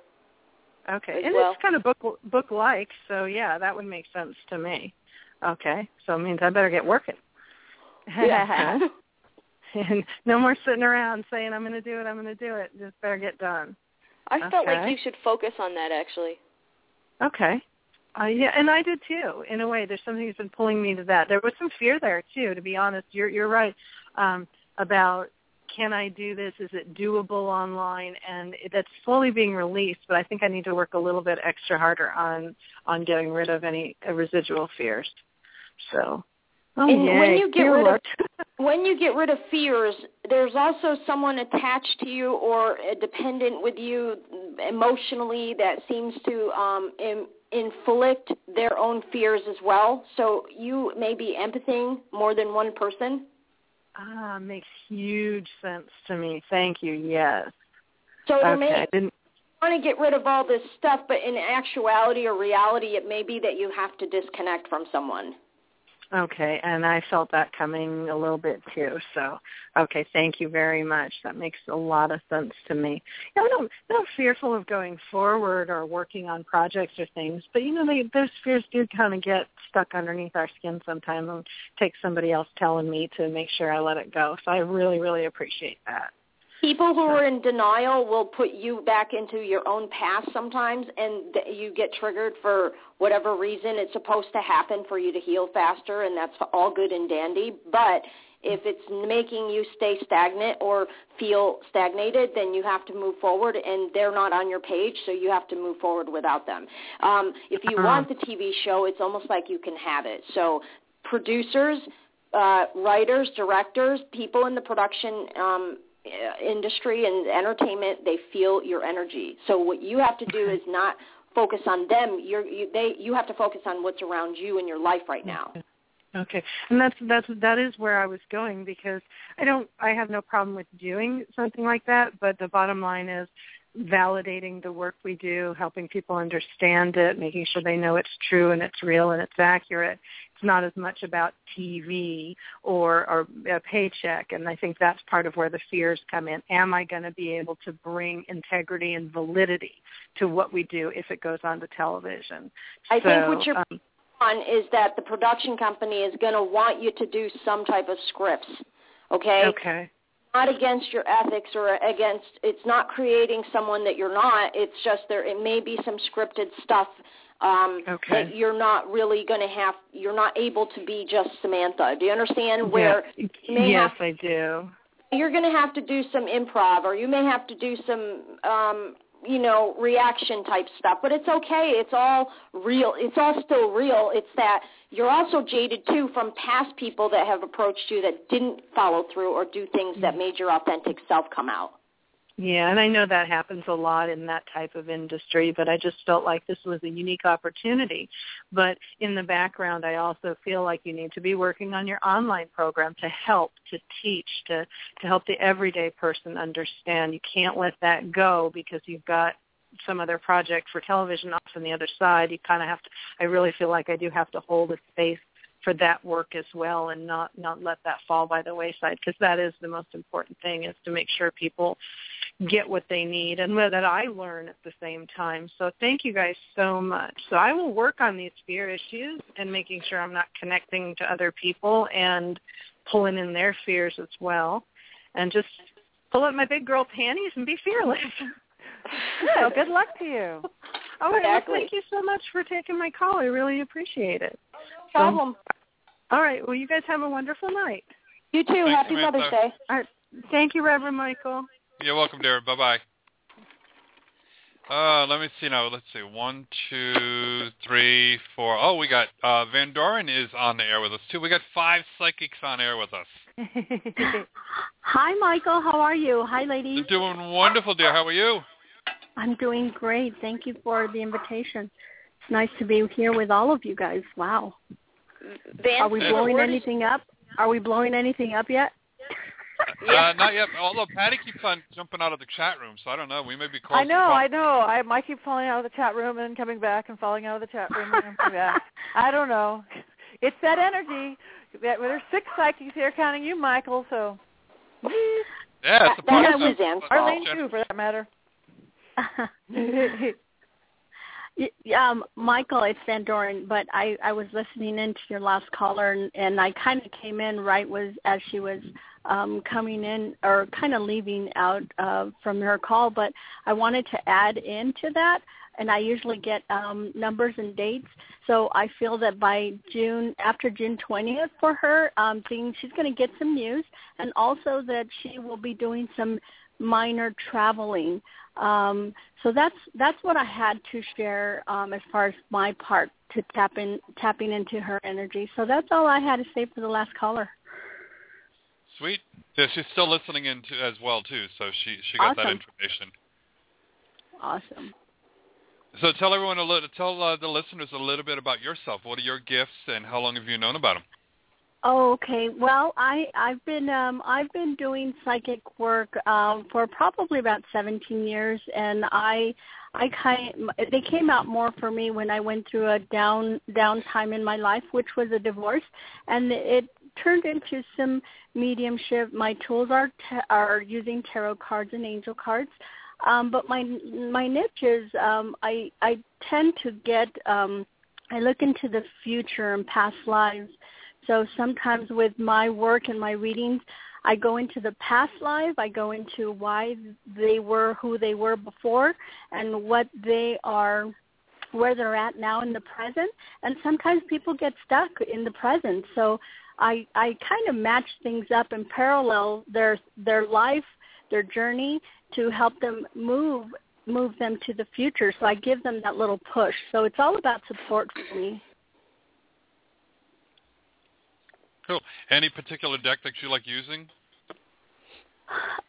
Okay, and well. it's kind of book book like, so yeah, that would make sense to me. Okay, so it means I better get working. Yeah. and no more sitting around saying I'm going to do it, I'm going to do it. Just better get done. I felt like you should focus on that actually. Okay. Uh, yeah, and I did too. In a way, there's something that's been pulling me to that. There was some fear there too. To be honest, you're you're right um, about can I do this? Is it doable online? And that's slowly being released. But I think I need to work a little bit extra harder on on getting rid of any uh, residual fears. So, oh and yay, when you get fear rid of when you get rid of fears, there's also someone attached to you or uh, dependent with you emotionally that seems to um, in, inflict their own fears as well. So you may be empathing more than one person. Ah makes huge sense to me. Thank you. Yes. So okay. may I didn't. want to get rid of all this stuff, but in actuality or reality, it may be that you have to disconnect from someone. Okay, and I felt that coming a little bit too. So, okay, thank you very much. That makes a lot of sense to me. You know, I'm not, fearful of going forward or working on projects or things, but you know, they, those fears do kind of get stuck underneath our skin sometimes, and take somebody else telling me to make sure I let it go. So I really, really appreciate that. People who are in denial will put you back into your own past sometimes, and th- you get triggered for whatever reason. It's supposed to happen for you to heal faster, and that's all good and dandy. But if it's making you stay stagnant or feel stagnated, then you have to move forward, and they're not on your page, so you have to move forward without them. Um, if you Uh-huh. want the TV show, it's almost like you can have it. So producers, uh, writers, directors, people in the production um, Uh, industry and entertainment, they feel your energy. So what you have to do is not focus on them. You're, you, they, you have to focus on what's around you in your life right now. Okay, and that's that's that is where I was going because I don't I have no problem with doing something like that, but the bottom line is validating the work we do, helping people understand it, making sure they know it's true and it's real and it's accurate. Not as much about TV or or a paycheck, and I think that's part of where the fears come in. Am I going to be able to bring integrity and validity to what we do if it goes on to television? I think So, what you're um, on is that the production company is going to want you to do some type of scripts. Okay? okay. Not against your ethics or against it's not creating someone that you're not. It's just there it may be some scripted stuff um Okay. that you're not really going to have you're not able to be just Samantha. Do you understand where Yeah. yes, have I do. you're going to have to do some improv or you may have to do some um you know reaction type stuff but it's okay it's all real it's all still real it's that you're also jaded too from past people that have approached you that didn't follow through or do things that made your authentic self come out Yeah, and I know that happens a lot in that type of industry, but I just felt like this was a unique opportunity. But in the background, I also feel like you need to be working on your online program to help, to teach, to to help the everyday person understand. You can't let that go because you've got some other project for television off on the other side. You kind of have to. I really feel like I do have to hold a space for that work as well and not not let that fall by the wayside because that is the most important thing is to make sure people get what they need and that I learn at the same time. So thank you guys so much. So I will work on these fear issues and making sure I'm not connecting to other people and pulling in their fears as well and just pull up my big girl panties and be fearless. So good luck to you. All right, well, Exactly. thank you so much for taking my call. I really appreciate it. Oh, no problem um, All right, well, you guys have a wonderful night. you too Thanks, happy Samantha. mother's day All right, thank you, Reverend Michael. You're welcome, dear. Bye bye. Uh, let me see now. Let's see. One, two, three, four. Oh, we got uh, Van Doren is on the air with us too. We got five psychics on air with us. Hi, Michael. How are you? Hi, ladies. They're doing wonderful, dear. How are you? I'm doing great. Thank you for the invitation. It's nice to be here with all of you guys. Wow. Vance, Are we blowing anything up? Are we blowing anything up yet? Uh, not yet. Although Patti keeps on jumping out of the chat room, so I don't know. We may be close. I know, I know. I I keep falling out of the chat room and coming back and falling out of the chat room and coming back. I don't know. It's that energy. That- There's six psychics here counting you, Michael. So Yeah, it's a That- part that of was the- Anne's the Arlene too, for that matter. Y- Um, Michael, it's Van Doren, but I, I was listening in to your last caller, and, and I kind of came in right was as she was um, coming in or kind of leaving out uh, from her call, but I wanted to add into that, and I usually get um, numbers and dates. So I feel that by June, after June 20th for her, um, things, she's going to get some news, and also that she will be doing some minor traveling. Um, so that's that's what I had to share um, as far as my part to tap in tapping into her energy. So that's all I had to say for the last caller. Sweet. Yeah, she's still listening in to, as well too, so she she got that information. Awesome. So tell everyone a little, tell uh, the listeners a little bit about yourself. What are your gifts, and how long have you known about them? Oh, okay. Well, I I've been um I've been doing psychic work um for probably about 17 years and I I kind they came out more for me when I went through a down down time in my life which was a divorce and it turned into some mediumship. My tools are ta- are using tarot cards and angel cards. Um but my my niche is um I I tend to get um I look into the future and past lives so sometimes with my work and my readings, I go into the past life. I go into why they were who they were before and what they are, where they're at now in the present. And sometimes people get stuck in the present. So I I kind of match things up and parallel their their life, their journey to help them move move them to the future. So I give them that little push. So it's all about support for me. Cool. Any particular deck that you like using?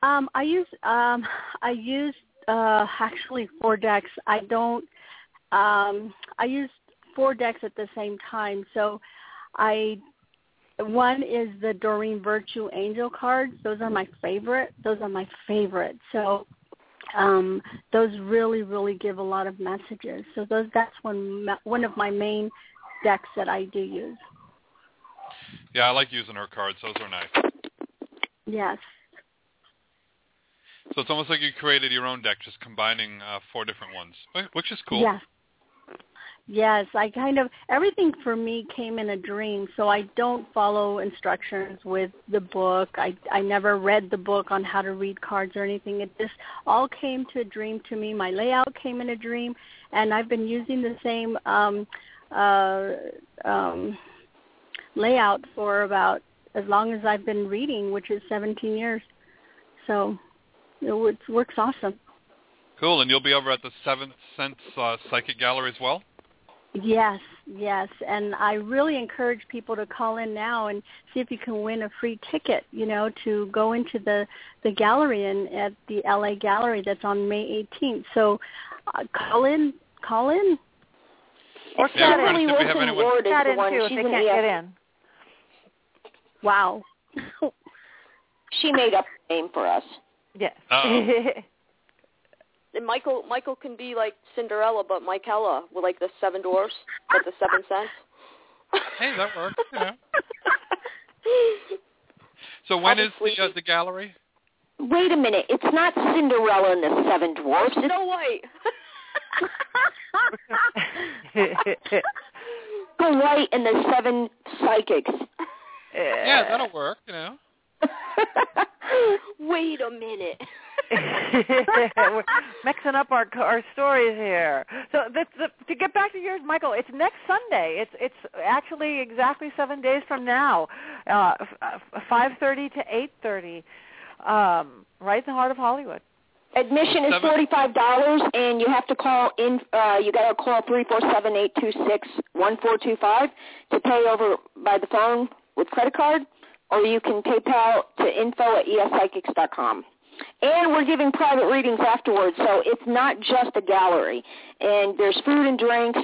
Um, I use um, I use uh, actually four decks. I don't. Um, I use four decks at the same time. So, I one is the Doreen Virtue Angel cards. Those are my favorite. Those are my favorite. So, um, those really really give a lot of messages. So those that's one one of my main decks that I do use. Yeah, I like using her cards. Those are nice. Yes. So it's almost like you created your own deck, just combining uh, four different ones, wh- which is cool. Yes. Yes, I kind of everything for me came in a dream, so I don't follow instructions with the book. I I never read the book on how to read cards or anything. It just all came to a dream to me. My layout came in a dream, and I've been using the same um uh um layout for about as long as I've been reading, which is 17 years. So it works awesome. Cool. And you'll be over at the Seventh Sense uh, Psychic Gallery as well. Yes, yes, and I really encourage people to call in now and see if you can win a free ticket. You know, to go into the the gallery and at the LA Gallery that's on May 18th. So uh, call in, call in. Or Yeah, chat we're trying in. to see if anyone- Ward is the in one. too if they can't get in. Wow. She made up a name for us. Yes. Uh-oh. And Michael Michael can be like Cinderella, but Michaela with like the seven dwarfs, but the seven cents. Hey, that works. Yeah. So when is the uh, the gallery? Wait a minute. It's not Cinderella and the Seven Dwarfs. It's Snow White. Snow White and the Seven Psychics. Yeah, that'll work. You know. Wait a minute. We're mixing up our our stories here. So the, the, to get back to yours, Michael, it's next Sunday. It's it's actually exactly seven days from now, uh, five thirty to eight thirty, um, right in the heart of Hollywood. Admission is forty five dollars, and you have to call in. Uh, you got to call three four seven eight two six one four two five to pay over by the phone with credit card, or you can PayPal to info at espsychics dot com. And we're giving private readings afterwards, so it's not just a gallery. And there's food and drinks.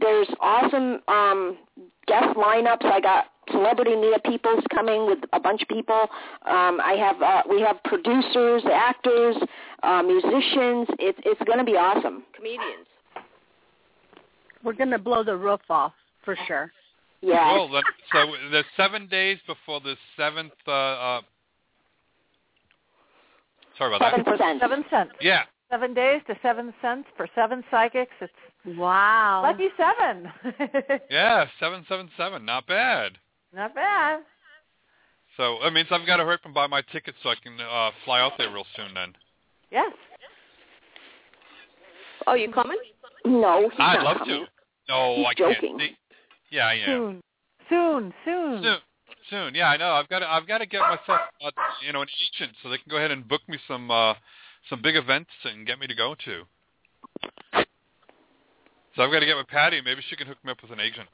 There's awesome um, guest lineups. I got celebrity Nia Peoples coming with a bunch of people. Um, I have uh, we have producers, actors, uh, musicians. It's it's going to be awesome. Comedians. We're gonna blow the roof off for sure. Yeah. Cool. Then, so the seven days before the seventh. Uh, uh, sorry about Seven that. cents. Seven cents. Yeah. seven days to seven cents for seven psychics. It's wow, lucky seven. Yeah, seven seven seven. Not bad. Not bad. So that means I've got to hurry up and buy my ticket so I can uh, fly out there real soon. Then Yes. Oh, you coming? No, he's I'd not love coming. to. No, He's I can't. joking. See, yeah, I am. Soon. Soon. Soon. Soon, soon. Yeah, I know. I've got to. I've got to get myself, uh, you know, an agent so they can go ahead and book me some uh, some big events and get me to go to. So I've got to get with Patti. Maybe she can hook me up with an agent.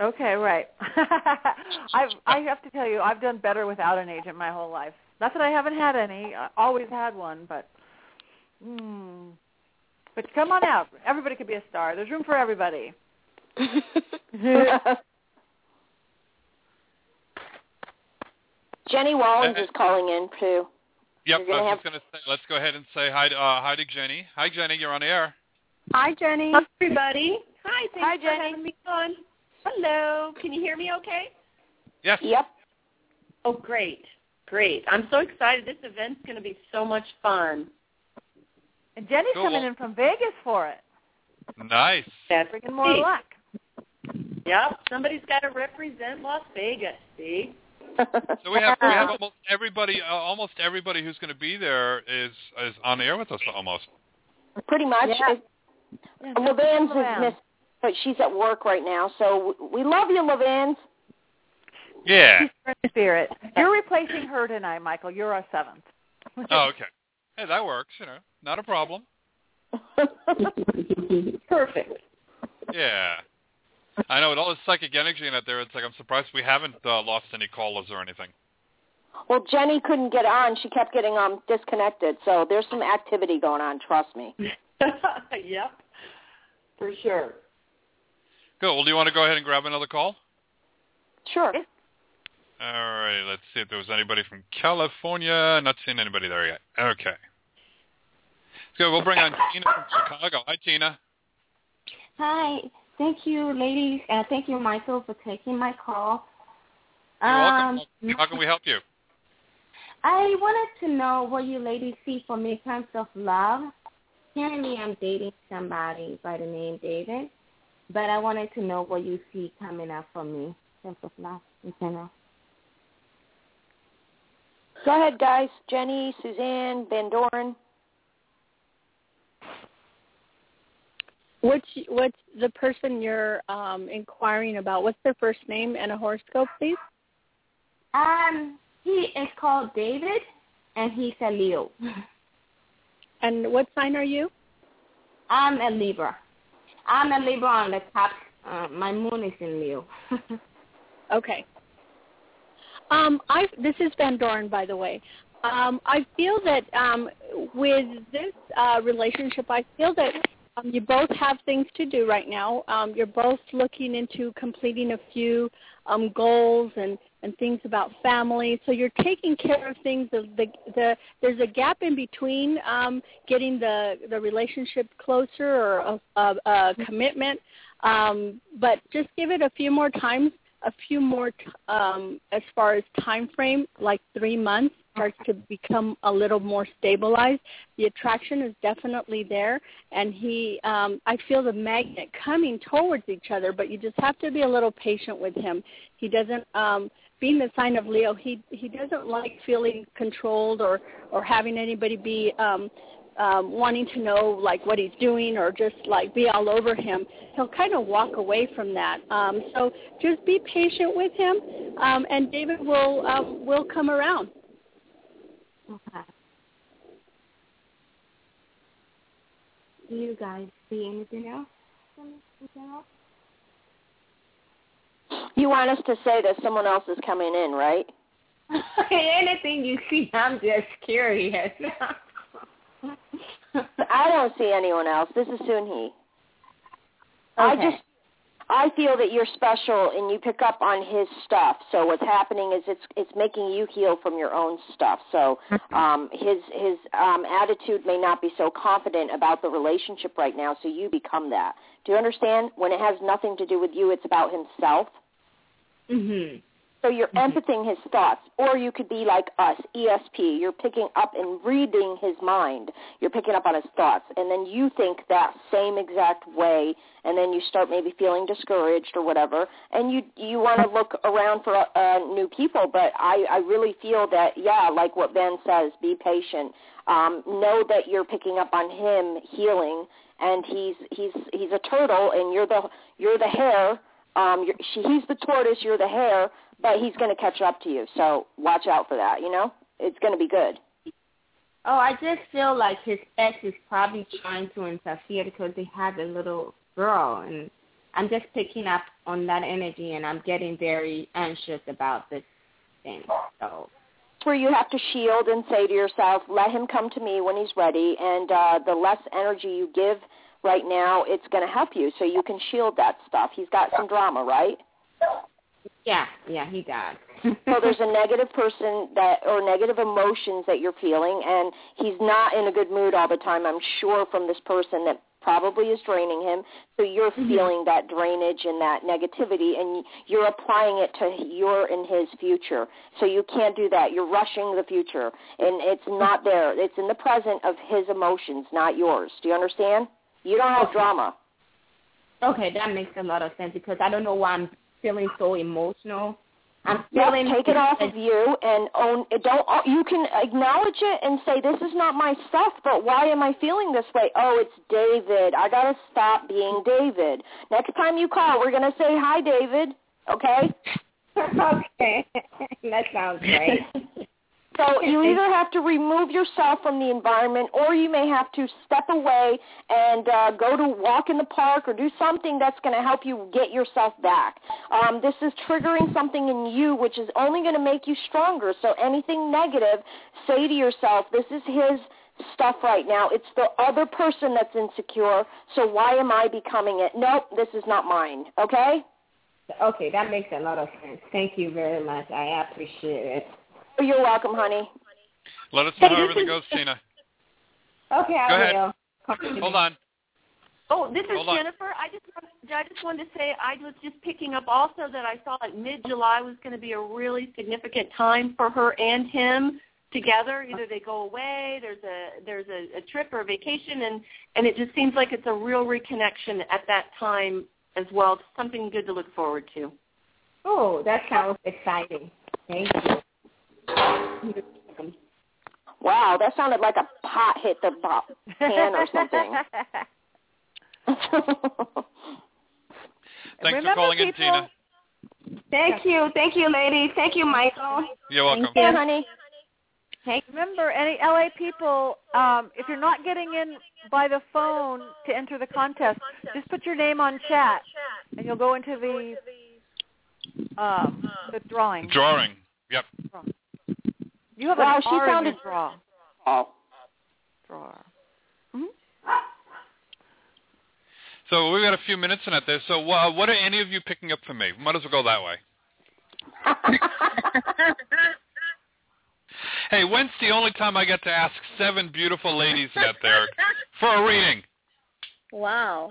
Okay, right. I've I have to tell you, I've done better without an agent my whole life. Not that I haven't had any. I always had one, but mm, but come on out. Everybody could be a star. There's room for everybody. Jenny Wallens is calling in too. Yep, You're I gonna was just going to say, let's go ahead and say hi to, uh, hi to Jenny. Hi, Jenny, you're on the air. Hi, Jenny. Hi, everybody. Hi, thanks Hi, for Jenny. having me on. Hello. Can you hear me okay? Yes. Yep. Oh, great. Great. I'm so excited. This event's going to be so much fun. And Jenny's Cool. coming in from Vegas for it. Nice. That's Bringing more great. luck. Yep. Somebody's got to represent Las Vegas, see? So we have we have almost everybody, uh, almost everybody who's going to be there is is on the air with us almost. Pretty much. Yeah. It- Levan's is Levan. missing, but she's at work right now. So we love you, Levan's. Yeah. She's spirit. You're replacing her tonight, Michael. You're our seventh. Oh, okay. Hey, that works. You know, not a problem. Perfect. Yeah. I know with all this psychic energy in it there, it's like I'm surprised we haven't uh, lost any callers or anything. Well, Jenny couldn't get on. She kept getting um disconnected. So there's some activity going on. Trust me. yep. For sure. Good. Well, do you want to go ahead and grab another call? Sure. All right. Let's see if there was anybody from California. Not seeing anybody there yet. Okay. Good. We'll bring on Tina from Chicago. Hi, Tina. Hi. Thank you, ladies. Uh, thank you, Michael, for taking my call. You're um, welcome. How can we help you? I wanted to know what you ladies see for me in terms of love. Currently, I'm dating somebody by the name David, but I wanted to know what you see coming up for me in terms of love in general. Go ahead, guys. Jenny, Suzanne, Van Doren. Which what's the person you're um, inquiring about? What's their first name and a horoscope, please? Um, he is called David, and he's a Leo. And what sign are you? I'm a Libra. I'm a Libra on the top. Uh, my moon is in Leo. Okay. Um, I this is Van Doren, by the way. Um, I feel that um, with this uh, relationship, I feel that um, you both have things to do right now. Um, you're both looking into completing a few um, goals and, and things about family. So you're taking care of things. The, the, the, there's a gap in between um, getting the, the relationship closer or a, a, a commitment. Um, but just give it a few more times a few more t- um, as far as time frame, like three months, starts to become a little more stabilized. The attraction is definitely there, and he, um, I feel the magnet coming towards each other. But you just have to be a little patient with him. He doesn't. Um, being the sign of Leo, he he doesn't like feeling controlled or or having anybody be um, um, wanting to know like what he's doing or just like be all over him, he'll kind of walk away from that. Um, so just be patient with him, um, and David will um, will come around. Okay. Do you guys see anything else? Anything else? You want us to say that someone else is coming in, right? Anything you see, I'm just curious. I don't see anyone else. This is Sunhee. I just I feel that you're special and you pick up on his stuff. So what's happening is it's it's making you heal from your own stuff. So um his his um attitude may not be so confident about the relationship right now, so you become that. Do you understand? When it has nothing to do with you, it's about himself. mhm. So you're empathing his thoughts, or you could be like us, ESP. You're picking up and reading his mind. You're picking up on his thoughts, and then you think that same exact way, and then you start maybe feeling discouraged or whatever, and you you want to look around for uh, new people. But I I really feel that yeah, like what Ben says, be patient. Um, know that you're picking up on him healing, and he's he's he's a turtle, and you're the you're the hare. Um, you're, she, he's the tortoise, you're the hare, but he's going to catch up to you. So watch out for that. You know, it's going to be good. Oh, I just feel like his ex is probably trying to interfere because they have a little girl, and I'm just picking up on that energy, and I'm getting very anxious about this thing. So where you have to shield and say to yourself, let him come to me when he's ready, and uh, the less energy you give right now, it's going to help you, so you can shield that stuff. He's got some drama, right? Yeah, yeah, he does. so there's a negative person that or negative emotions that you're feeling and he's not in a good mood all the time i'm sure from this person that probably is draining him. So you're Mm-hmm. feeling that drainage and that negativity and you're applying it to your and his future. So you can't do that. You're rushing the future and it's not there. It's in the present of his emotions not yours. Do you understand? You don't have drama. Okay, that makes a lot of sense because I don't know why I'm feeling so emotional. I'm Yep, feeling take it off of you and own it. Don't uh, you can acknowledge it and say this is not my stuff but why am i feeling this way? Oh it's david. I got to stop being david. Next time you call we're going to say hi david. Okay? Okay. That sounds great so you either have to remove yourself from the environment or you may have to step away and uh, go to walk in the park or do something that's going to help you get yourself back. Um, this is triggering something in you which is only going to make you stronger. So anything negative, say to yourself, this is his stuff right now. It's the other person that's insecure. So why am I becoming it? Nope, this is not mine. Okay? Okay, that makes a lot of sense. Thank you very much. I appreciate it. You're welcome, honey. Let us know how everything goes, Tina. Okay, I Go ahead. Hold on. Oh, this is Hold on. Jennifer. I just want- I just wanted to say I was just picking up also that I thought like mid July was going to be a really significant time for her and him together. Either they go away, there's a there's a, a trip or a vacation, and and it just seems like it's a real reconnection at that time as well. Something good to look forward to. Oh, that sounds exciting. Thank you. Wow, that sounded like a pot hit the bo- pan or something. Thanks Remember, for calling in, Tina. Thank you. Thank you, ladies. Thank you, Michael. You're welcome. Yeah, honey. Hey, remember, any LA people, um, if you're not getting in by the phone to enter the contest, just put your name on chat, and you'll go into the um, the drawing. Drawing. Yep. You have Wow, an she R in your draw. Oh. Drawer. So we've got a few minutes in at this. So uh, what are any of you picking up for me? Might as well go that way. Hey, when's the only time I get to ask seven beautiful ladies out there for a reading? Wow.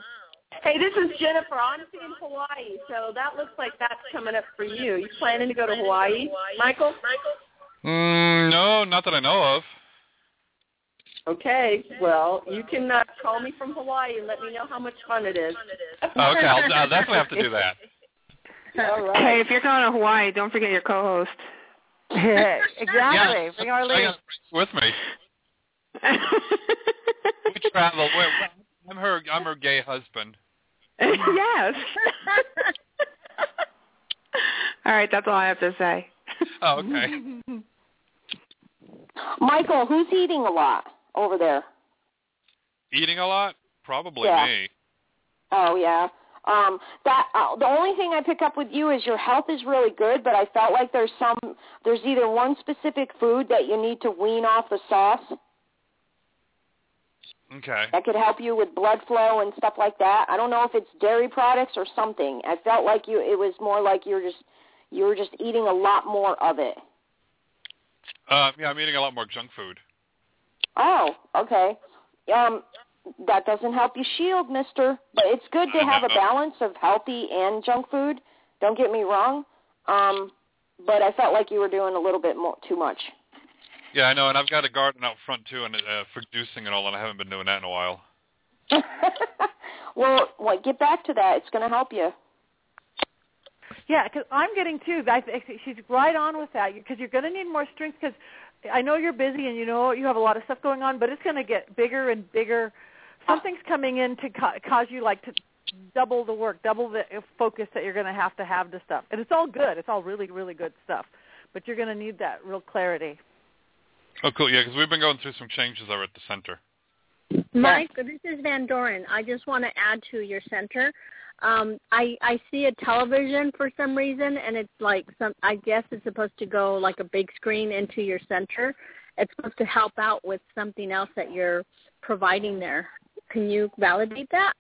Hey, this is Jennifer. I'm in Hawaii, so that looks like that's coming up for you. You planning to go to Hawaii, Michael? Michael? Mm, no, not that I know of. Okay. Well, you can uh, call me from Hawaii and let me know how much fun it is. Oh, okay, I'll, I'll definitely have to do that. All right. Hey, if you're going to Hawaii, don't forget your co-host. exactly. Yeah, Bring our I lady. got with me. We travel. We're, I'm her. I'm her gay husband. yes. all right, that's all I have to say. Oh, okay. Michael, who's eating a lot over there? Eating a lot? Probably Yeah. me. Oh yeah. Um that uh, the only thing I pick up with you is your health is really good, but I felt like there's some there's either one specific food that you need to wean off the sauce Okay. that could help you with blood flow and stuff like that. I don't know if it's dairy products or something. I felt like you it was more like you're just you were just eating a lot more of it. Uh, yeah, I'm eating a lot more junk food. Oh, okay. Um, that doesn't help you shield, mister. But it's good to have a balance of healthy and junk food. Don't get me wrong. Um, but I felt like you were doing a little bit more too much. Yeah, I know, and I've got a garden out front too, and uh, for juicing and all, and I haven't been doing that in a while. well, well, get back to that. It's going to help you. Yeah, because I'm getting too. I, she's right on with that because you're going to need more strength. Because I know you're busy and you know you have a lot of stuff going on, but it's going to get bigger and bigger. Something's coming in to ca- cause you like to double the work, double the uh, focus that you're going to have to have to stuff. And it's all good. It's all really, really good stuff. But you're going to need that real clarity. Oh, cool. Yeah, because we've been going through some changes over at the center. Mike, this is Van Doren. I just want to add to your center. Um, I I see a television for some reason, and it's like some. I guess it's supposed to go like a big screen into your center. It's supposed to help out with something else that you're providing there. Can you validate that?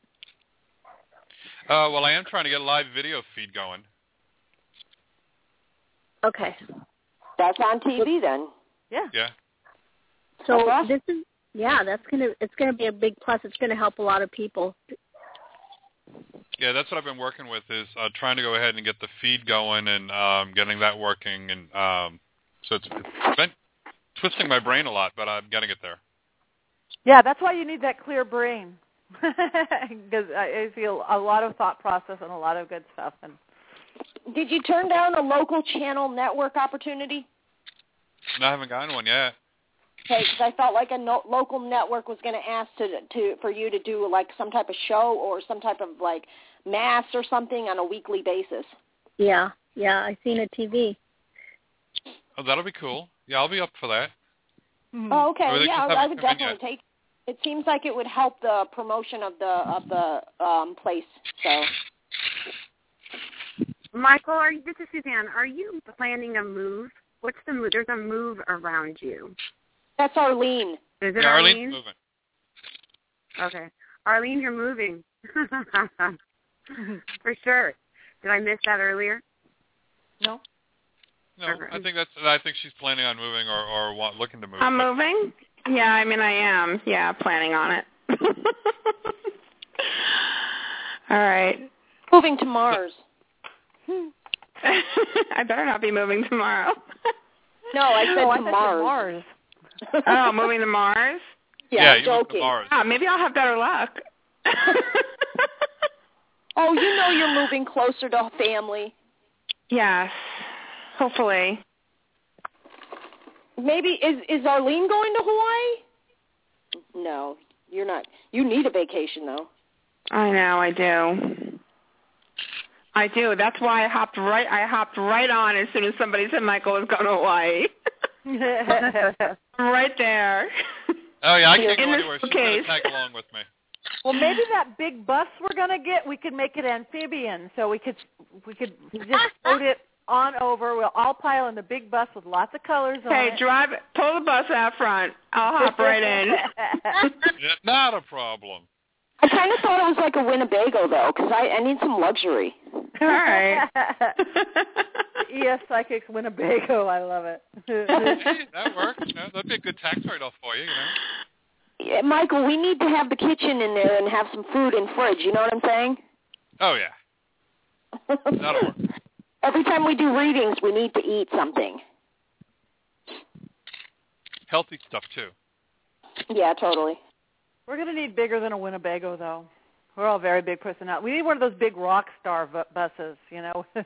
Uh, well, I am trying to get a live video feed going. Okay. That's on TV then. Yeah. Yeah. So this is yeah, that's gonna it's gonna be a big plus. It's gonna help a lot of people. Yeah, that's what I've been working with is uh, trying to go ahead and get the feed going and um, getting that working, and um, so it's, it's been twisting my brain a lot, but I'm getting it there. Yeah, that's why you need that clear brain because I feel a lot of thought process and a lot of good stuff. And did you turn down a local channel network opportunity? No, I haven't gotten one yet. Okay, because I felt like a no- local network was going to ask to to for you to do like some type of show or some type of like mass or something on a weekly basis. Yeah, yeah, I've seen a TV. Oh, that'll be cool. Yeah, I'll be up for that. Mm-hmm. Oh, okay. Yeah, I would definitely yet. take. It seems like it would help the promotion of the of the um place. So Michael, are you, this is Suzanne. Are you planning a move? What's the move? There's a move around you. that's Arlene. Is it yeah, Arlene? Arlene's moving. Okay. Arlene, you're moving. For sure. Did I miss that earlier? No. No, I think that's. I think she's planning on moving or or want, looking to move. I'm moving. Yeah, I mean I am. Yeah, planning on it. All right. Moving to Mars. I better not be moving tomorrow. No, I said Oh, I to said Mars. Mars. oh, moving to Mars? Yeah, you moved to joking. Mars. Oh, maybe I'll have better luck. Oh, you know you're moving closer to family. yes. Hopefully. Maybe is is Arlene going to Hawaii? No, you're not. You need a vacation though. I know, I do. I do. That's why I hopped right I hopped right on as soon as somebody said Michael was going to Hawaii. right there. Oh yeah, I can't In go anywhere. She's gonna tag along with me. Well, maybe that big bus we're gonna get, we could make it amphibian, so we could we could just float it on over. We'll all pile in the big bus with lots of colors on Okay, it. drive pull the bus out front. I'll hop right in. Yeah, not a problem. I kind of thought it was like a Winnebago though, because I I need some luxury. All right. ES Psychics Winnebago. I love it. Hey, that works. You know, that'd be a good tax write-off for you. You know. Yeah, Michael, we need to have the kitchen in there and have some food in fridge. You know what I'm saying? Oh yeah, that'll work. Every time we do readings, we need to eat something. Healthy stuff too. Yeah, totally. We're gonna need bigger than a Winnebago, though. We're all very big personality. We need one of those big rock star bu- buses, you know,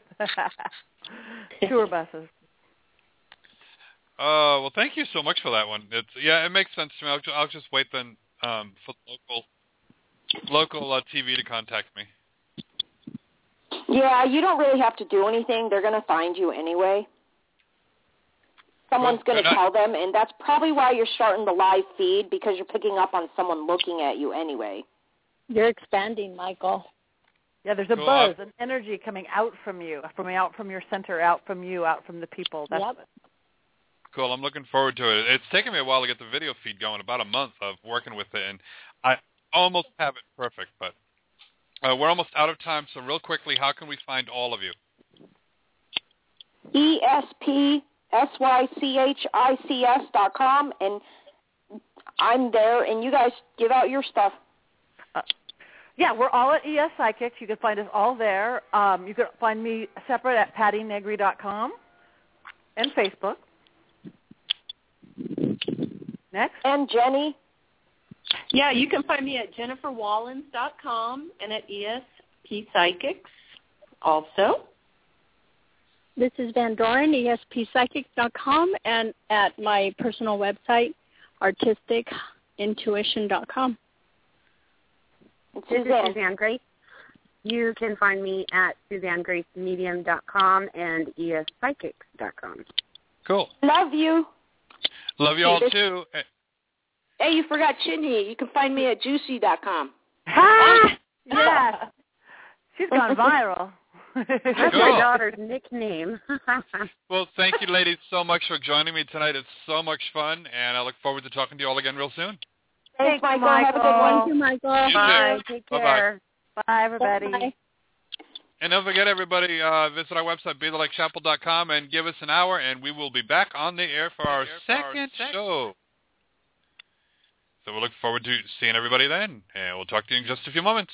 tour buses. Uh, well, thank you so much for that one. It's yeah, it makes sense to me. I'll, ju- I'll just wait then um, for the local local uh, TV to contact me. Yeah, you don't really have to do anything. They're going to find you anyway. Someone's Well, going to not- tell them, and that's probably why you're starting the live feed because you're picking up on someone looking at you anyway. You're expanding, Michael. Yeah, there's a Cool. buzz, an energy coming out from you, from out from your center, out from you, out from the people. That's Yep. Cool. I'm looking forward to it. It's taken me a while to get the video feed going, about a month of working with it, and I almost have it perfect, but uh, we're almost out of time. So real quickly, how can we find all of you? E S P S Y C H I C S dot com, and I'm there, and you guys give out your stuff. Yeah, we're all at ES Psychics. You can find us all there. Um, you can find me separate at pattinegri.com. and Facebook. Next. And Jenny. Yeah, you can find me at jenniferwallins.com and at ESP Psychics also. This is Van Doren, espsychic.com, and at my personal website, artisticintuition.com. This is Suzanne Grace. You can find me at suzannegracemedium.com and espsychics.com. Cool. Love you. Love you all Hey, too. Eh, Hey, you forgot Chinny. You can find me at juicy.com. Ha! yes. She's gone viral. That's Cool. my daughter's nickname. Well, thank you, ladies, so much for joining me tonight. It's so much fun, and I look forward to talking to you all again real soon. Thanks, Thanks, Michael. Have a good one. Thank you, Michael. You too. Bye. Take Bye-bye. care. Bye, everybody. Bye. And don't forget, everybody, uh, visit our website, BeTheLikeChapel.com, and give us an hour, and we will be back on the air for our second show. So we look forward to seeing everybody then, and we'll talk to you in just a few moments.